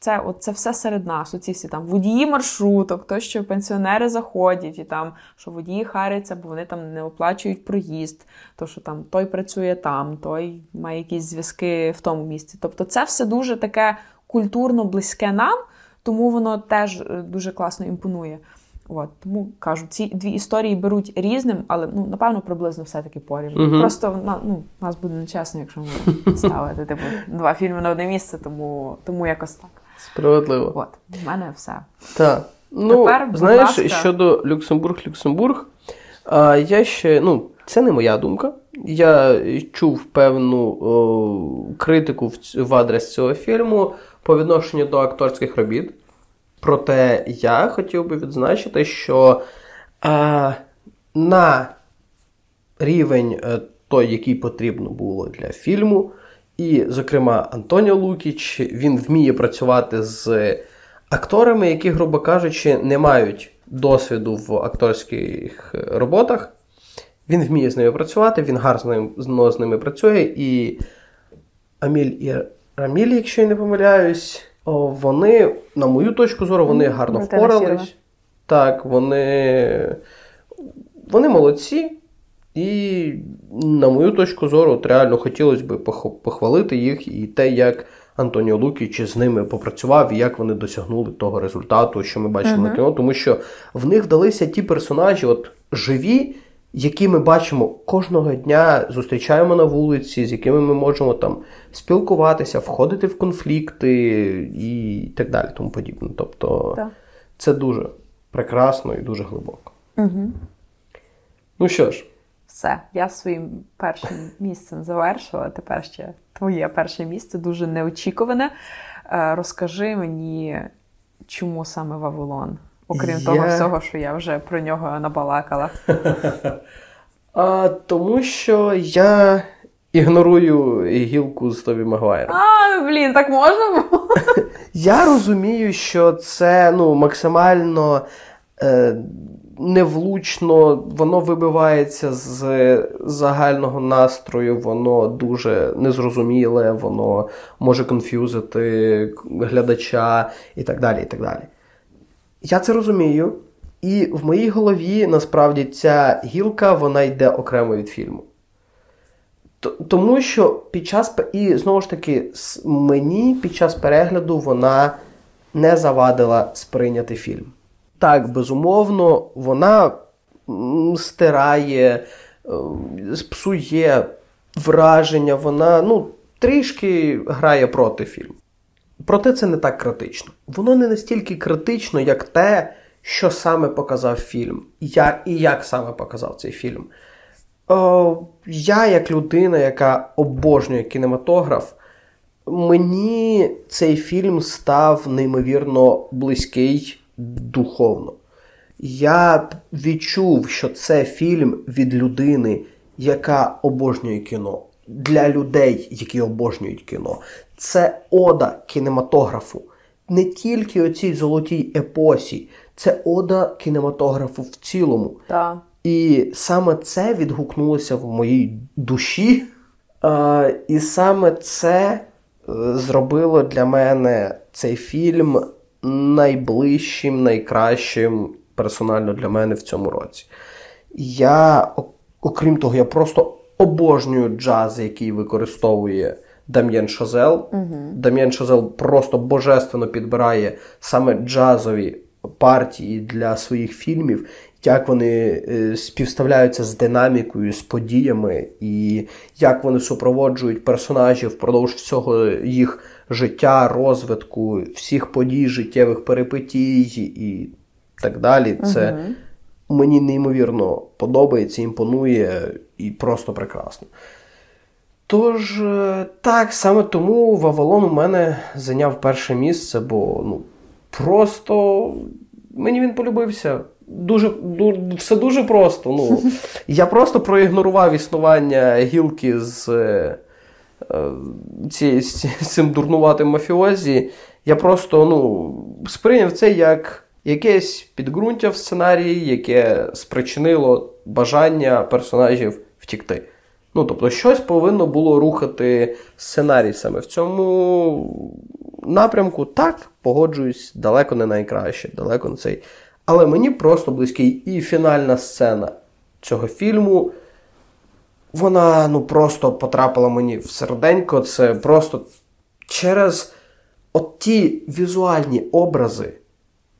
Це от, це все серед нас. Оці всі там водії маршруток, то, що пенсіонери заходять, і там, що водії харяться, бо вони там не оплачують проїзд, то що там той працює там, той має якісь зв'язки в тому місці. Тобто, це все дуже таке культурно близьке нам, тому воно теж е, дуже класно імпонує. От, Тому кажу, ці дві історії беруть різним, але ну, напевно приблизно все-таки порівняно. Uh-huh. Просто на, ну, нас буде нечесно, якщо ми *laughs* ставити типу, два фільми на одне місце, тому тому якось так. Справедливо. От, в мене все. Так. Ну, Тепер, знаєш, ласка... щодо Люксембург-Люксембург, а, я ще, ну, це не моя думка. Я чув певну о, критику в, в адрес цього фільму по відношенню до акторських робіт. Проте я хотів би відзначити, що е, на рівень е, той, який потрібно було для фільму, і, зокрема, Антоніо Лукіч, він вміє працювати з акторами, які, грубо кажучи, не мають досвіду в акторських роботах. Він вміє з ними працювати, він гарно з ними працює. І Аміль і Раміль, якщо я не помиляюсь, вони, на мою точку зору, вони гарно впорались. Так, вони вони молодці. І, на мою точку зору, от реально хотілося б похвалити їх і те, як Антоніо Лукіч з ними попрацював, і як вони досягнули того результату, що ми бачимо uh-huh. на кіно. Тому що в них вдалися ті персонажі, от живі які ми бачимо кожного дня, зустрічаємо на вулиці, з якими ми можемо там спілкуватися, входити в конфлікти і так далі, тому подібне. Тобто так. це дуже прекрасно і дуже глибоко. Угу. Ну що ж, все, я своїм першим місцем завершила. Тепер ще твоє перше місце дуже неочікуване. Е, розкажи мені, чому саме Вавилон? Окрім я... того всього, що я вже про нього набалакала? *laughs* А, Тому що я ігнорую гілку з Тобі Магуайром. А, блін, так можна було? *laughs* Я розумію, що це ну, максимально е, невлучно, воно вибивається з загального настрою, воно дуже незрозуміле, воно може конфюзити глядача і так далі. і так далі. Я це розумію. І в моїй голові насправді ця гілка вона йде окремо від фільму. Тому що під час і знову ж таки, мені під час перегляду вона не завадила сприйняти фільм. Так, безумовно, вона стирає, е, псує враження, вона ну, трішки грає проти фільму. Проте це не так критично. Воно не настільки критично, як те, що саме показав фільм, як, і як саме показав цей фільм. О, Я, як людина, яка обожнює кінематограф, мені цей фільм став неймовірно близький духовно. Я відчув, що це фільм від людини, яка обожнює кіно. Для людей, які обожнюють кіно. Це ода кінематографу. Не тільки оцій золотій епосі, це ода кінематографу в цілому. Так. І саме це відгукнулося в моїй душі. А, І саме це е, зробило для мене цей фільм найближчим, найкращим персонально для мене в цьому році. Я, окрім того, я просто обожнюю джаз, який використовує Дам'єн Шазел. Угу. Дам'єн Шазел просто божественно підбирає саме джазові партії для своїх фільмів, як вони е, співставляються з динамікою, з подіями, і як вони супроводжують персонажів впродовж всього їх життя, розвитку, всіх подій, життєвих перипетій і так далі. Це угу. Мені неймовірно подобається, імпонує і просто прекрасно. Тож, е, так, саме тому Вавалон у мене зайняв перше місце, бо ну, просто мені він полюбився. Дуже, дуже все дуже просто. Ну, *laughs* Я просто проігнорував існування гілки з е, з цим дурнуватим мафіозі. Я просто ну, сприйняв це як якесь підґрунтя в сценарії, яке спричинило бажання персонажів втікти. Ну, тобто, щось повинно було рухати сценарій саме в цьому напрямку. Так, погоджуюсь, далеко не найкраще, далеко не цей. Але мені просто близький і фінальна сцена цього фільму. Вона ну, просто потрапила мені в серденько. Це просто через от ті візуальні образи.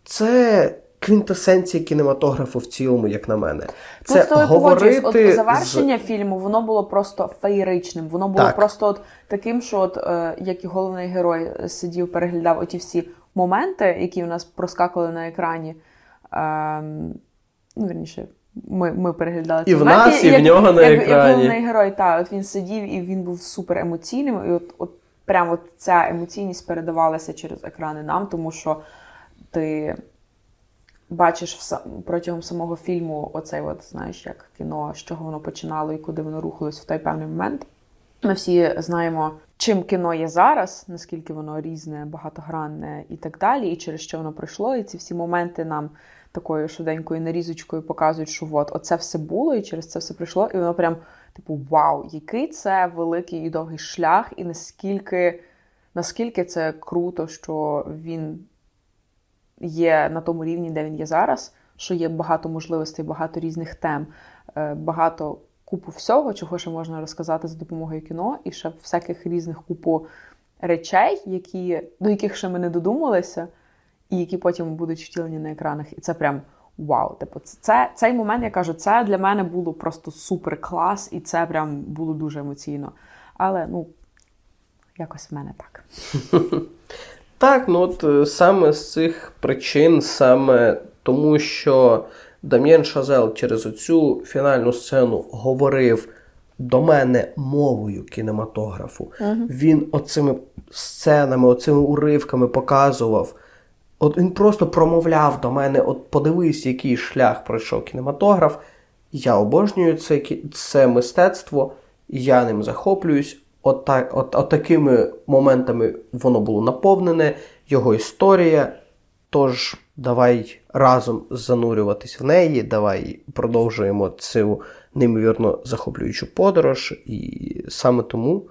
Це квінтесенція кінематографу в цілому, як на мене. Це Тут говорити от завершення з... фільму, воно було просто феєричним. Воно було так. просто от таким, що от е, як і головний герой сидів, переглядав оті всі моменти, які у нас проскакували на екрані. Е, ну, верніше, ми ми переглядали І в нас, і, і в нього на як, екрані. Як головний герой, так, от він сидів і він був супер емоційним. І от, от прямо от ця емоційність передавалася через екрани нам, тому що ти бачиш протягом самого фільму оцей, от, знаєш, як кіно, з чого воно починало і куди воно рухалось в той певний момент. Ми всі знаємо, чим кіно є зараз, наскільки воно різне, багатогранне і так далі, і через що воно пройшло. І ці всі моменти нам такою швиденькою нарізочкою показують, що от оце все було, і через це все прийшло. І воно прям, типу, вау, який це великий і довгий шлях, і наскільки, наскільки це круто, що він є на тому рівні, де він є зараз, що є багато можливостей, багато різних тем, е, багато купу всього, чого ще можна розказати за допомогою кіно, і ще всяких різних купу речей, які, до яких ще ми не додумалися, і які потім будуть втілені на екранах. І це прям вау. Типу, це, цей момент, я кажу, це для мене було просто супер клас, і це прям було дуже емоційно. Але ну, якось в мене так. *laughs* Так, ну от е, саме з цих причин, саме тому, що Дам'єн Шазел через оцю фінальну сцену говорив до мене мовою кінематографу. Uh-huh. Він оцими сценами, оцими уривками показував От він просто промовляв до мене: от подивись, який шлях пройшов кінематограф. Я обожнюю це це мистецтво, я ним захоплююсь. От, от, от такими моментами воно було наповнене, його історія. Тож, давай разом занурюватись в неї, давай продовжуємо цю неймовірно захоплюючу подорож, і саме тому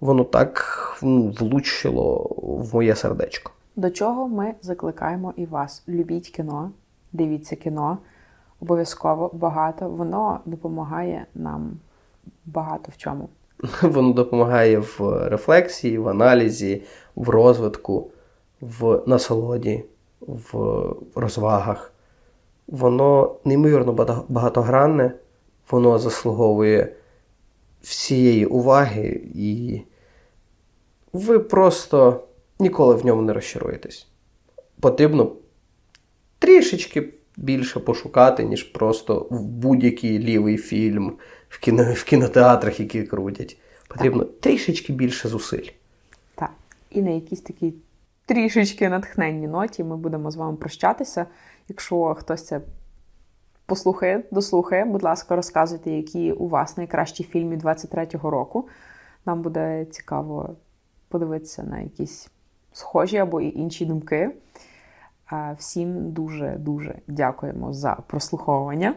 воно так ну, влучило в моє сердечко. До чого ми закликаємо і вас? Любіть кіно, дивіться кіно, обов'язково багато. Воно допомагає нам багато в чому. *laughs* Воно допомагає в рефлексії, в аналізі, в розвитку, в насолоді, в розвагах. Воно неймовірно багатогранне, воно заслуговує всієї уваги, і ви просто ніколи в ньому не розчаруєтесь. Потрібно трішечки більше пошукати, ніж просто в будь-який лівий фільм в кіно, в кінотеатрах, які крутять. Потрібно так. трішечки більше зусиль. Так. І на якійсь такій трішечки натхненній ноті ми будемо з вами прощатися. Якщо хтось це послухає, дослухає, будь ласка, розказуйте, які у вас найкращі фільми 23-го року. Нам буде цікаво подивитися на якісь схожі або і інші думки. Всім дуже-дуже дякуємо за прослуховування.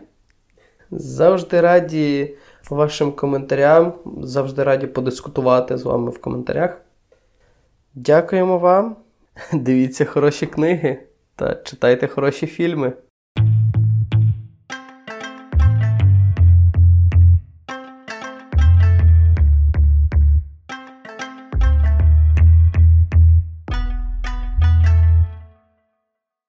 Завжди раді вашим коментарям, завжди раді подискутувати з вами в коментарях. Дякуємо вам. *laughs* Дивіться хороші книги та читайте хороші фільми.